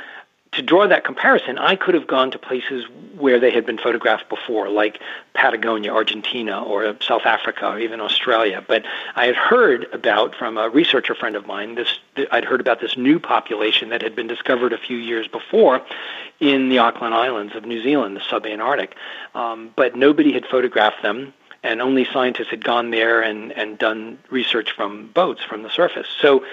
S2: to draw that comparison, I could have gone to places where they had been photographed before, like Patagonia, Argentina, or South Africa, or even Australia. But I had heard about from a researcher friend of mine. This I'd heard about this new population that had been discovered a few years before in the Auckland Islands of New Zealand, the subantarctic. Um, but nobody had photographed them and only scientists had gone there and, and done research from boats from the surface. So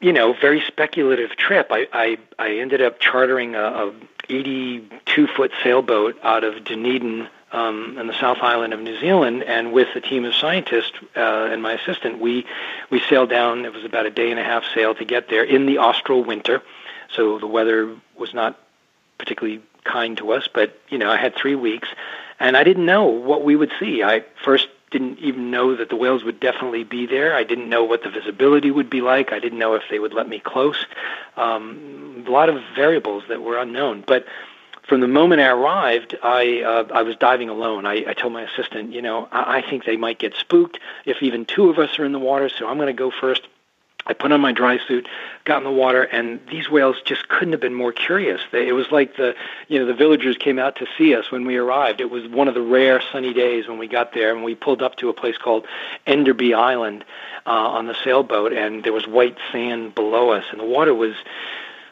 S2: you know, very speculative trip. I I, I ended up chartering a, a 82 foot sailboat out of Dunedin um, in the South Island of New Zealand, and with a team of scientists uh, and my assistant, we we sailed down. It was about a day and a half sail to get there in the austral winter, so the weather was not particularly kind to us. But you know, I had three weeks, and I didn't know what we would see. I first didn't even know that the whales would definitely be there. I didn't know what the visibility would be like. I didn't know if they would let me close. Um, a lot of variables that were unknown. But from the moment I arrived, I uh, I was diving alone. I, I told my assistant, you know, I, I think they might get spooked if even two of us are in the water, so I'm going to go first. I put on my dry suit, got in the water, and these whales just couldn't have been more curious. They, it was like the, you know, the villagers came out to see us when we arrived. It was one of the rare sunny days when we got there, and we pulled up to a place called Enderby Island uh, on the sailboat, and there was white sand below us, and the water was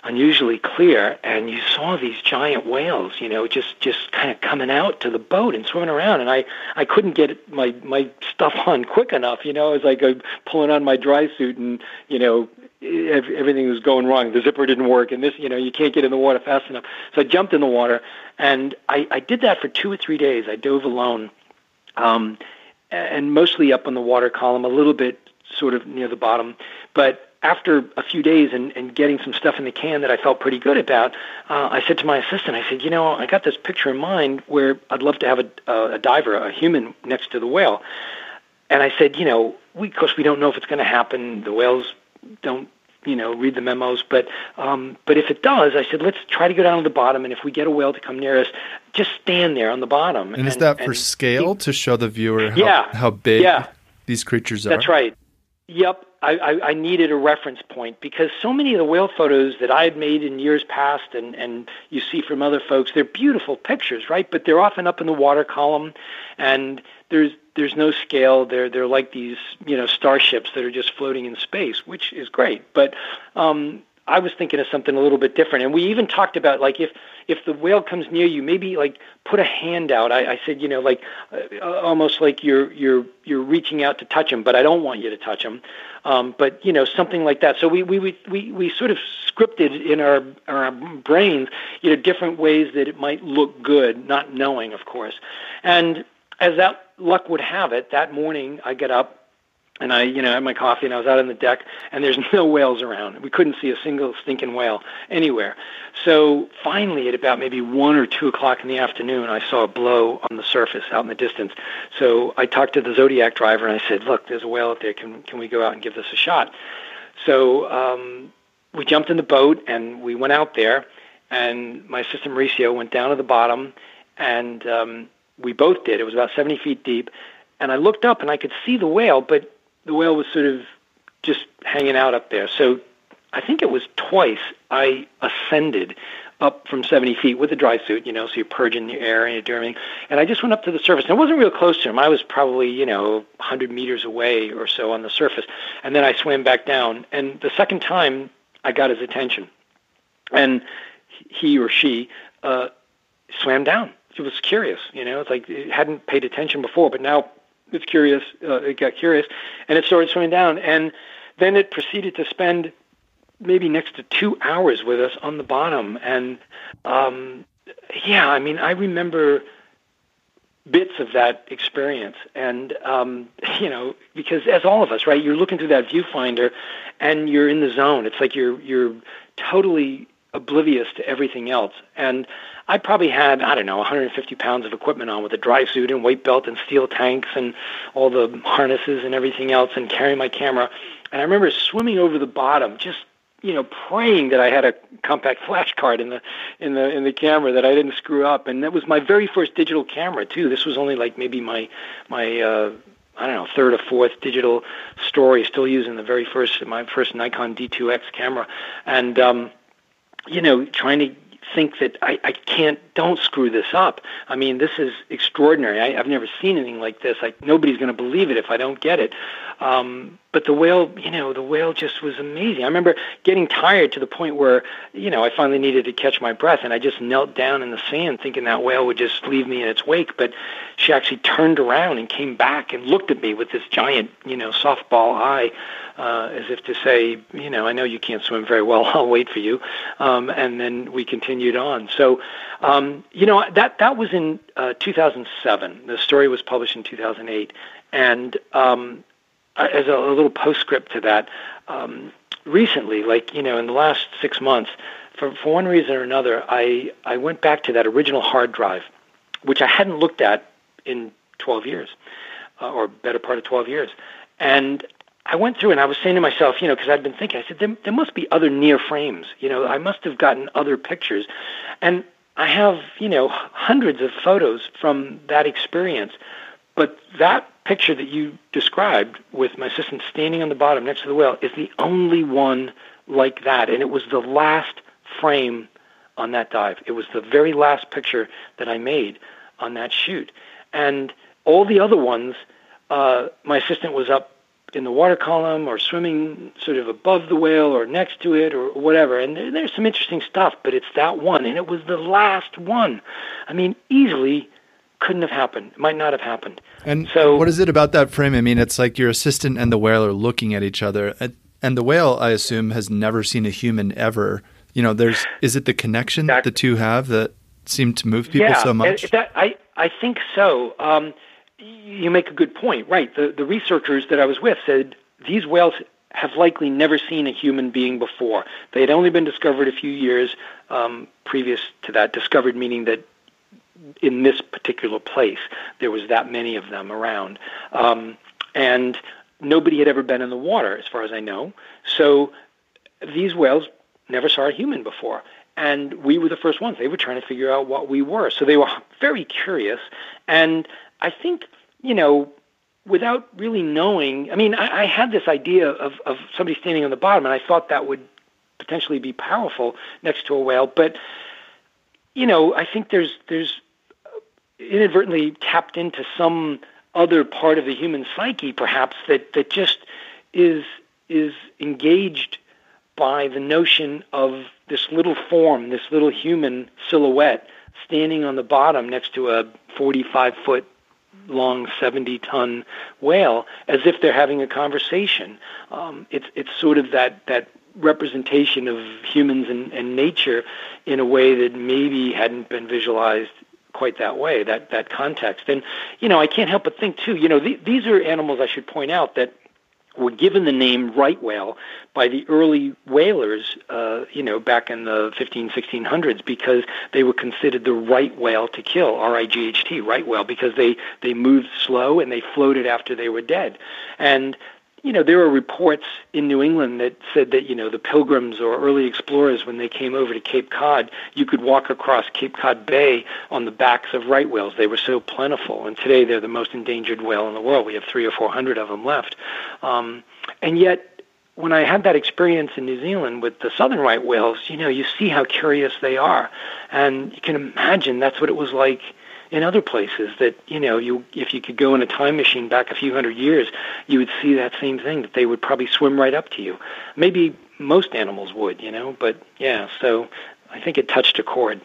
S2: unusually clear, and you saw these giant whales, you know, just just kind of coming out to the boat and swimming around. And I I couldn't get my my stuff on quick enough, you know, as I go pulling on my dry suit, and you know, everything was going wrong. The zipper didn't work, and this, you know, you can't get in the water fast enough. So I jumped in the water, and I I did that for two or three days. I dove alone, um, and mostly up on the water column, a little bit sort of near the bottom, but after a few days and, and getting some stuff in the can that I felt pretty good about, uh, I said to my assistant, I said, you know, I got this picture in mind where I'd love to have a, a, a diver, a human, next to the whale. And I said, you know, we, of course, we don't know if it's going to happen. The whales don't, you know, read the memos. But um, but if it does, I said, let's try to go down to the bottom. And if we get a whale to come near us, just stand there on the bottom.
S1: And, and is that for scale to show the viewer how,
S2: yeah,
S1: how big
S2: yeah.
S1: these creatures are?
S2: That's right. Yep. I, I, I needed a reference point because so many of the whale photos that I had made in years past and, and you see from other folks, they're beautiful pictures, right? But they're often up in the water column and there's there's no scale. They're they're like these, you know, starships that are just floating in space, which is great. But um I was thinking of something a little bit different. And we even talked about like if if the whale comes near you, maybe like put a hand out. I, I said, you know, like uh, almost like you're you're you're reaching out to touch him, but I don't want you to touch him. Um, but you know, something like that. So we we we we sort of scripted in our our brains, you know, different ways that it might look good, not knowing, of course. And as that luck would have it, that morning I get up and I, you know, had my coffee and I was out on the deck and there's (laughs) no whales around. We couldn't see a single stinking whale anywhere. So finally, at about maybe one or two o'clock in the afternoon, I saw a blow on the surface out in the distance. So I talked to the Zodiac driver and I said, "Look, there's a whale out there. Can can we go out and give this a shot?" So um, we jumped in the boat and we went out there. And my assistant Mauricio went down to the bottom, and um, we both did. It was about 70 feet deep. And I looked up and I could see the whale, but the whale was sort of just hanging out up there. So I think it was twice I ascended up from 70 feet with a dry suit, you know, so you're purging the air and you're doing everything. And I just went up to the surface. And I wasn't real close to him. I was probably, you know, 100 meters away or so on the surface. And then I swam back down. And the second time, I got his attention. And he or she uh, swam down. It was curious, you know, it's like it hadn't paid attention before, but now it's curious. Uh, it got curious, and it started swimming down. And then it proceeded to spend maybe next to two hours with us on the bottom. And um, yeah, I mean, I remember bits of that experience. And, um, (laughs) you know, because as all of us, right, you're looking through that viewfinder and you're in the zone. It's like you're, you're totally oblivious to everything else. And I probably had, I don't know, 150 pounds of equipment on with a dry suit and weight belt and steel tanks and all the harnesses and everything else and carrying my camera. And I remember swimming over the bottom, just you know, praying that I had a compact (laughs) flash card in the in the in the camera that I didn't screw up. And that was my very first digital camera too. This was only like maybe my my uh, I don't know third or fourth digital story. Still using the very first my first Nikon D2X camera, and um, you know, trying to think that I, I can't don't screw this up. I mean, this is extraordinary. I, I've never seen anything like this. Like nobody's going to believe it if I don't get it. Um, but the whale, you know, the whale just was amazing. I remember getting tired to the point where, you know, I finally needed to catch my breath, and I just knelt down in the sand, thinking that whale would just leave me in its wake. But she actually turned around and came back and looked at me with this giant, you know, softball eye, uh, as if to say, you know, I know you can't swim very well. (laughs) I'll wait for you. Um, and then we continued on. So, um, you know, that that was in uh, 2007. The story was published in 2008, and um, as a, a, little postscript to that, um, recently, like you know, in the last six months, for for one reason or another, I I went back to that original hard drive, which I hadn't looked at in 12 years, uh, or better part of 12 years, and I went through and I was saying to myself, you know, because I'd been thinking, I said, there, there must be other near frames. You know, I must have gotten other pictures. And I have, you know, hundreds of photos from that experience. But that picture that you described with my assistant standing on the bottom next to the whale is the only one like that. And it was the last frame on that dive. It was the very last picture that I made on that shoot. And all the other ones, uh, my assistant was up in the water column or swimming sort of above the whale or next to it or whatever. And there's some interesting stuff, but it's that one. And it was the last one. I mean, easily couldn't have happened. It might not have happened.
S1: And so, what is it about that frame? I mean, it's like your assistant and the whale are looking at each other, and the whale, I assume, has never seen a human ever. You know, there's is it the connection that the two have that seem to move people
S2: yeah,
S1: so much?
S2: That, I I think so. Um, you make a good point, right? The the researchers that I was with said these whales have likely never seen a human being before. They had only been discovered a few years um, previous to that. Discovered meaning that in this particular place. There was that many of them around, um, and nobody had ever been in the water, as far as I know. So these whales never saw a human before, and we were the first ones. They were trying to figure out what we were, so they were very curious. And I think you know. Without really knowing, I mean, I, I had this idea of, of somebody standing on the bottom, and I thought that would potentially be powerful next to a whale. But you know, I think there's there's inadvertently tapped into some other part of the human psyche, perhaps that that just is is engaged by the notion of this little form, this little human silhouette standing on the bottom next to a 45 foot long 70 ton whale as if they're having a conversation. Um, it's, it's sort of that, that representation of humans and, and nature in a way that maybe hadn't been visualized quite that way, that that context. And you know, I can't help but think too. You know, th- these are animals I should point out that were given the name right whale by the early whalers, uh, you know, back in the 15, 1600s, because they were considered the right whale to kill, R-I-G-H-T, right whale, because they, they moved slow and they floated after they were dead. And you know, there were reports in New England that said that, you know, the pilgrims or early explorers, when they came over to Cape Cod, you could walk across Cape Cod Bay on the backs of right whales. They were so plentiful. And today they're the most endangered whale in the world. We have three or four hundred of them left. Um, and yet, when I had that experience in New Zealand with the southern right whales, you know, you see how curious they are. And you can imagine that's what it was like in other places that you know you if you could go in a time machine back a few hundred years you would see that same thing that they would probably swim right up to you maybe most animals would you know but yeah so i think it touched a chord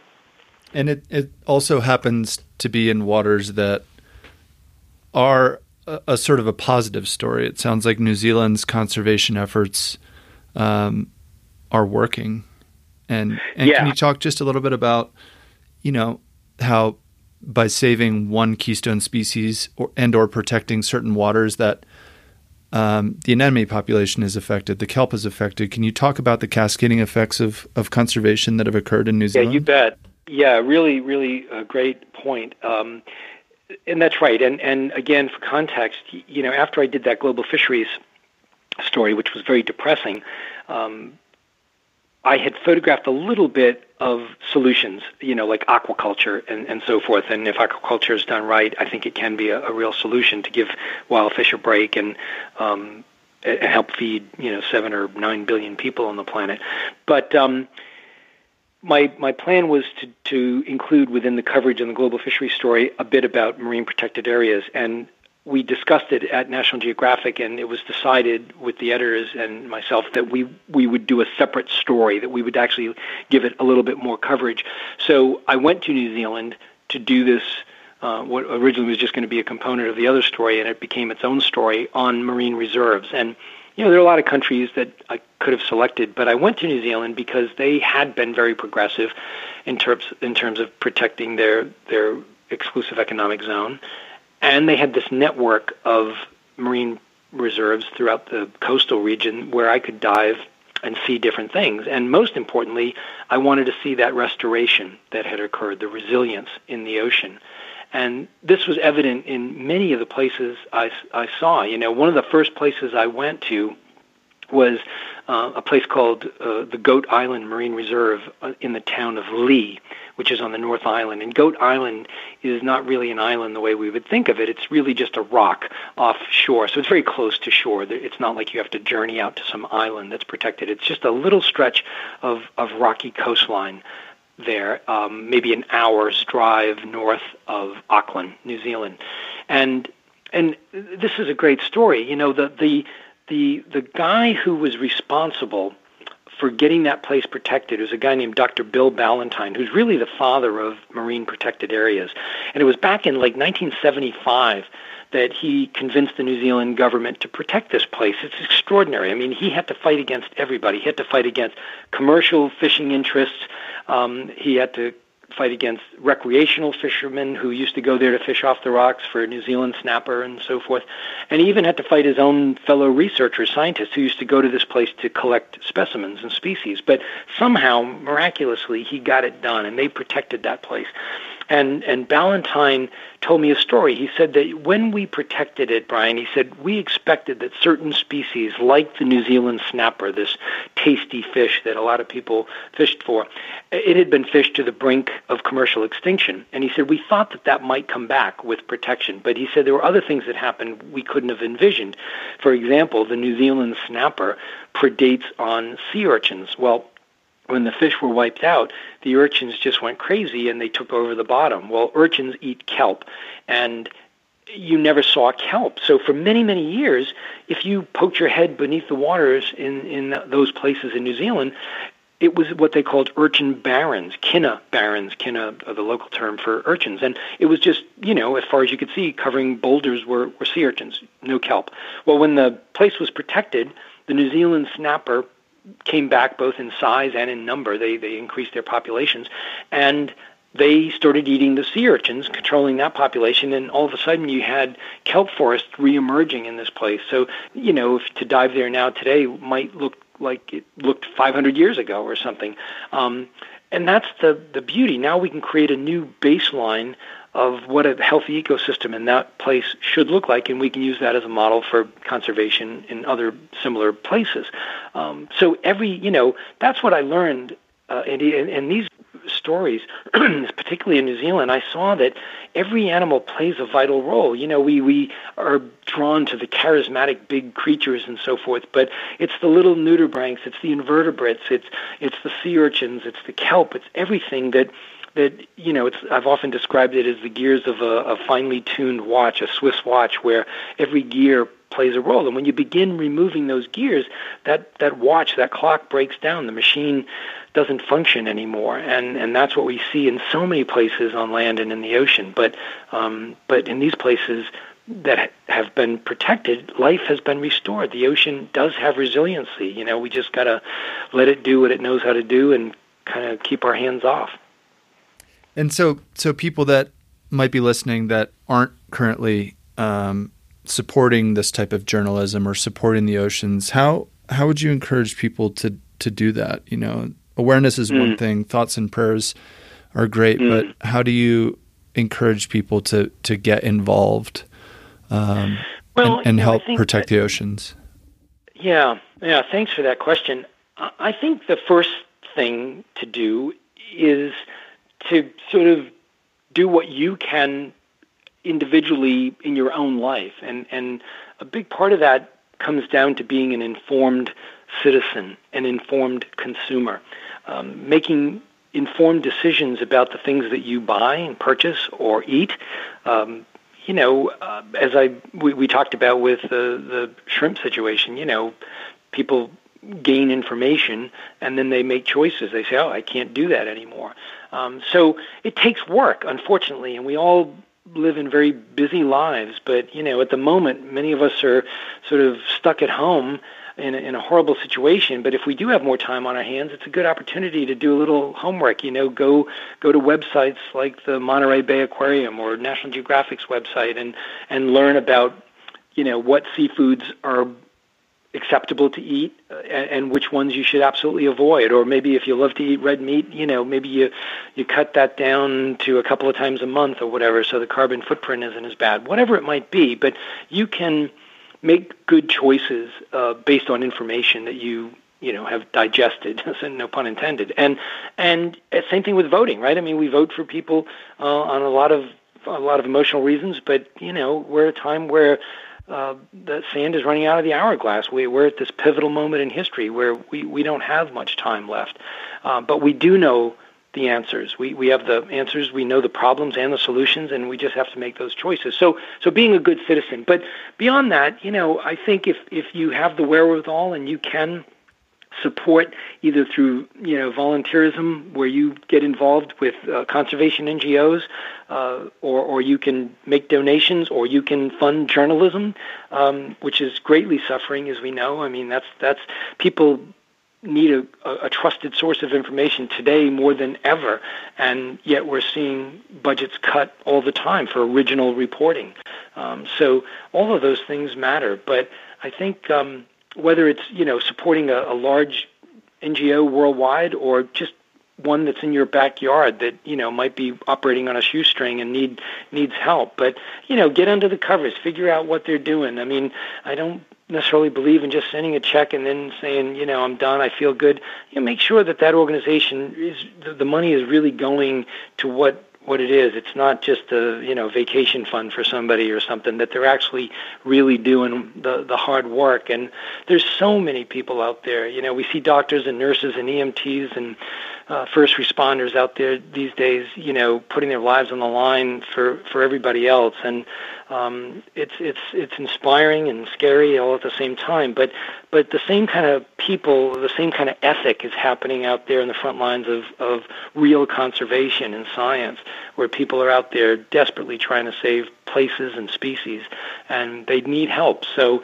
S1: and it it also happens to be in waters that are a, a, sort of a positive story. It sounds like New Zealand's conservation efforts um, are working. And, and
S2: yeah.
S1: can you talk just a little bit about, you know, how by saving one keystone species or, and or protecting certain waters that um, the anemone population is affected, the kelp is affected. Can you talk about the cascading effects of, of conservation that have occurred in New Zealand?
S2: Yeah, you bet. Yeah, really, really a great point. Um, and that's right. And and again, for context, you know, after I did that global fisheries story, which was very depressing, um, I had photographed a little bit of solutions, you know, like aquaculture and, and so forth. And if aquaculture is done right, I think it can be a, a real solution to give wild fish a break and um, help feed, you know, seven or nine billion people on the planet. But um, my my plan was to to include within the coverage in the global fishery story a bit about marine protected areas and we discussed it at National Geographic, and it was decided with the editors and myself that we we would do a separate story, that we would actually give it a little bit more coverage. So I went to New Zealand to do this. Uh, what originally was just going to be a component of the other story, and it became its own story on marine reserves. And you know, there are a lot of countries that I could have selected, but I went to New Zealand because they had been very progressive in terms in terms of protecting their their exclusive economic zone and they had this network of marine reserves throughout the coastal region where I could dive and see different things. And most importantly, I wanted to see that restoration that had occurred, the resilience in the ocean. And this was evident in many of the places I, I saw. You know, one of the first places I went to was uh, a place called uh, the Goat Island Marine Reserve uh, in the town of Leigh, which is on the North Island. And Goat Island is not really an island the way we would think of it. It's really just a rock offshore. So it's very close to shore. It's not like you have to journey out to some island that's protected. It's just a little stretch of, of rocky coastline there, um, maybe an hour's drive north of Auckland, New Zealand. And and this is a great story. You know, the the the the guy who was responsible for getting that place protected was a guy named Dr. Bill Ballantine, who's really the father of marine protected areas. And it was back in like 1975 that he convinced the New Zealand government to protect this place. It's extraordinary. I mean, he had to fight against everybody. He had to fight against commercial fishing interests. Um, he had to fight against recreational fishermen who used to go there to fish off the rocks for New Zealand snapper and so forth. And he even had to fight his own fellow researchers, scientists who used to go to this place to collect specimens and species. But somehow, miraculously, he got it done, and they protected that place. And and Ballantine told me a story. He said that when we protected it, Brian, he said we expected that certain species, like the New Zealand snapper, this tasty fish that a lot of people fished for, it had been fished to the brink of commercial extinction. And he said we thought that that might come back with protection, but he said there were other things that happened we couldn't have envisioned. For example, the New Zealand snapper predates on sea urchins. Well, when the fish were wiped out, the urchins just went crazy and they took over the bottom. Well, urchins eat kelp, and you never saw kelp. So for many, many years, if you poked your head beneath the waters in, in those places in New Zealand, it was what they called urchin barrens, kina barrens, kina uh, the local term for urchins. And it was just, you know, as far as you could see, covering boulders were, were sea urchins, no kelp. Well, when the place was protected, the New Zealand snapper came back both in size and in number. They they increased their populations, and they started eating the sea urchins, controlling that population, and all of a sudden you had kelp forest reemerging in this place. So you know, if to dive there now today might look like it looked 500 years ago or something. Um, and that's the the beauty. Now we can create a new baseline of what a healthy ecosystem in that place should look like, and we can use that as a model for conservation in other similar places. Um, so every, you know, that's what I learned, uh, these stories, (clears throat) particularly in New Zealand, I saw that every animal plays a vital role. You know, we, we are drawn to the charismatic big creatures and so forth, but it's the little nudibranchs, it's the invertebrates, it's it's the sea urchins, it's the kelp, it's everything that that you know it's I've often described it as the gears of a, a finely tuned watch, a Swiss watch, where every gear plays a role. And when you begin removing those gears, that that watch, that clock breaks down. The machine doesn't function anymore, and and that's what we see in so many places on land and in the ocean. But um, but in these places, that have been protected, life has been restored. The ocean does have resiliency. You know, we just got to let it do what it knows how to do and kind of keep our hands off.
S1: And so, so people that might be listening that aren't currently um, supporting this type of journalism or supporting the oceans, how how would you encourage people to to do that? You know, awareness is mm. one thing, thoughts and prayers are great, mm. but how do you encourage people to to get involved um, well, and, and know, help protect that, the oceans?
S2: Yeah, yeah. Thanks for that question. I think the first thing to do is to sort of do what you can individually in your own life, and and a big part of that comes down to being an informed citizen, an informed consumer, um, making informed decisions about the things that you buy and purchase or eat. Um, you know, uh, as I we, we talked about with the the shrimp situation, you know, people gain information and then they make choices. They say, "Oh, I can't do that anymore." Um, so it takes work, unfortunately, and we all live in very busy lives. But you know, at the moment, many of us are sort of stuck at home in a, in a horrible situation. But if we do have more time on our hands, it's a good opportunity to do a little homework. You know, go go to websites like the Monterey Bay Aquarium or National Geographic's website and and learn about you know what seafoods are acceptable to eat uh, and, which ones you should absolutely avoid. Or maybe if you love to eat red meat you know maybe you you cut that down to a couple of times a month or whatever so the carbon footprint isn't as bad. Whatever it might be but you can make good choices uh, based on information that you you know have digested (laughs) no pun intended. And and same thing with voting right? I mean we vote for people uh, on a lot of a lot of emotional reasons but you know we're a time where uh, the sand is running out of the hourglass. We, we're at this pivotal moment in history where we, we don't have much time left. Uh, but we do know the answers. We, we have the answers, we know the problems and the solutions, and we just have to make those choices. So, so being a good citizen. But beyond that, you know, I think if, if you have the wherewithal and you can – support either through you know volunteerism where you get involved with uh, conservation NGOs, uh, or or you can make donations, or you can fund journalism, um, which is greatly suffering as we know. I mean that's that's people need a, a, trusted source of information today more than ever, and yet we're seeing budgets cut all the time for original reporting. Um, so all of those things matter, but I think um, whether it's you know supporting a, a large NGO worldwide or just one that's in your backyard that you know might be operating on a shoestring and need needs help. But you know, get under the covers, figure out what they're doing. I mean, I don't necessarily believe in just sending a check and then saying, you know, I'm done, I feel good. You know, make sure that that organization is the, the money is really going to what what it is. It's not just a you know vacation fund for somebody or something. That they're actually really doing the the hard work. And there's so many people out there. You know, we see doctors and nurses and EMTs and uh, first responders out there these days. You know, putting their lives on the line for for everybody else. And um, it's it's it's inspiring and scary all at the same time. But but the same kind of people, the same kind of ethic is happening out there in the front lines of of real conservation and science, where people are out there desperately trying to save places and species, and they need help. So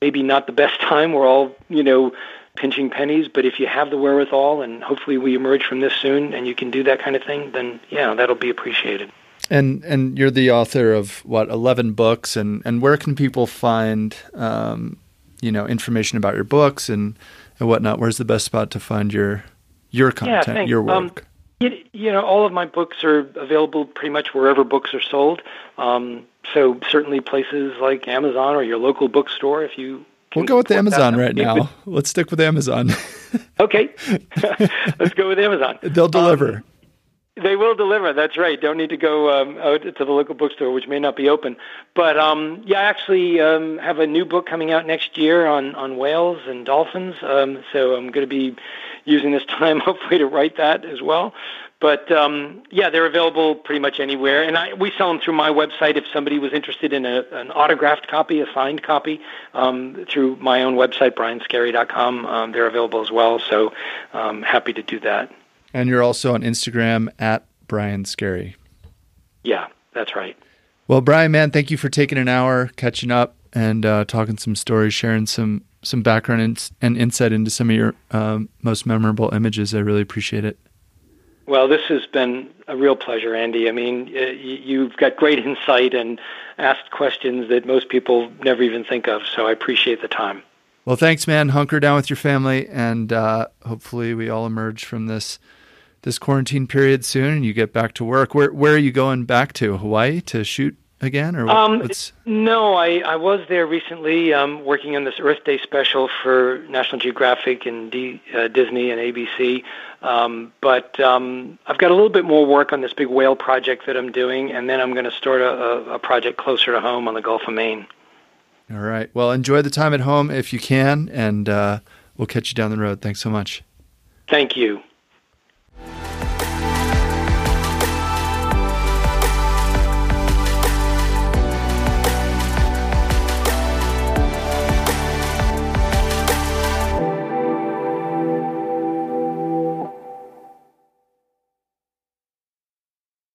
S2: maybe not the best (laughs) time. We're all you know pinching pennies, but if you have the wherewithal, and hopefully we emerge from this soon, and you can do that kind of thing, then yeah, that'll be appreciated.
S1: And and you're the author of what eleven books, and and where can people find um, you know information about your books and and whatnot? Where's the best spot to find your your content,
S2: yeah,
S1: your
S2: um, work? Um, you, you, know, all of my books are available pretty much wherever books are sold. Um, so certainly places like Amazon or your local bookstore, if you
S1: We'll go with Amazon right now. Let's stick with Amazon.
S2: okay. (laughs) (laughs) Let's go with Amazon.
S1: They'll deliver. Um,
S2: they will deliver. That's right. Don't need to go um, out to the local bookstore, which may not be open. But um, yeah, I actually um, have a new book coming out next year on on whales and dolphins. Um, so I'm going to be using this (laughs) time, hopefully, to write that as well. But um, yeah, they're available pretty much anywhere, and I, we sell them through my website. If somebody was interested in a, an autographed copy, a signed copy, um, through my own website, brianskerry.com, um, they're available as well. So um, happy to do that.
S1: And you're also on Instagram at Brian Skerry.
S2: Yeah, that's right.
S1: Well, Brian, man, thank you for taking an hour, catching up, and uh, talking some stories, sharing some some background and, and insight into some of your um, most memorable images. I really appreciate it.
S2: Well, this has been a real pleasure, Andy. I mean, uh, you've got great insight and asked questions that most people never even think of. So I appreciate the time.
S1: Well, thanks, man. Hunker down with your family, and uh, hopefully, we all emerge from this this quarantine period soon, and you get back to work. Where Where are you going back to? Hawaii to shoot again, or
S2: um, no? I, I was there recently, um, working on this Earth Day special for National Geographic and D, uh, Disney and ABC. Um, but um, I've got a little bit more work on this big whale project that I'm doing, and then I'm going to start a, a project closer to home on the Gulf of Maine.
S1: All right. Well, enjoy the time at home if you can, and uh, we'll catch you down the road. Thanks so much.
S2: Thank you.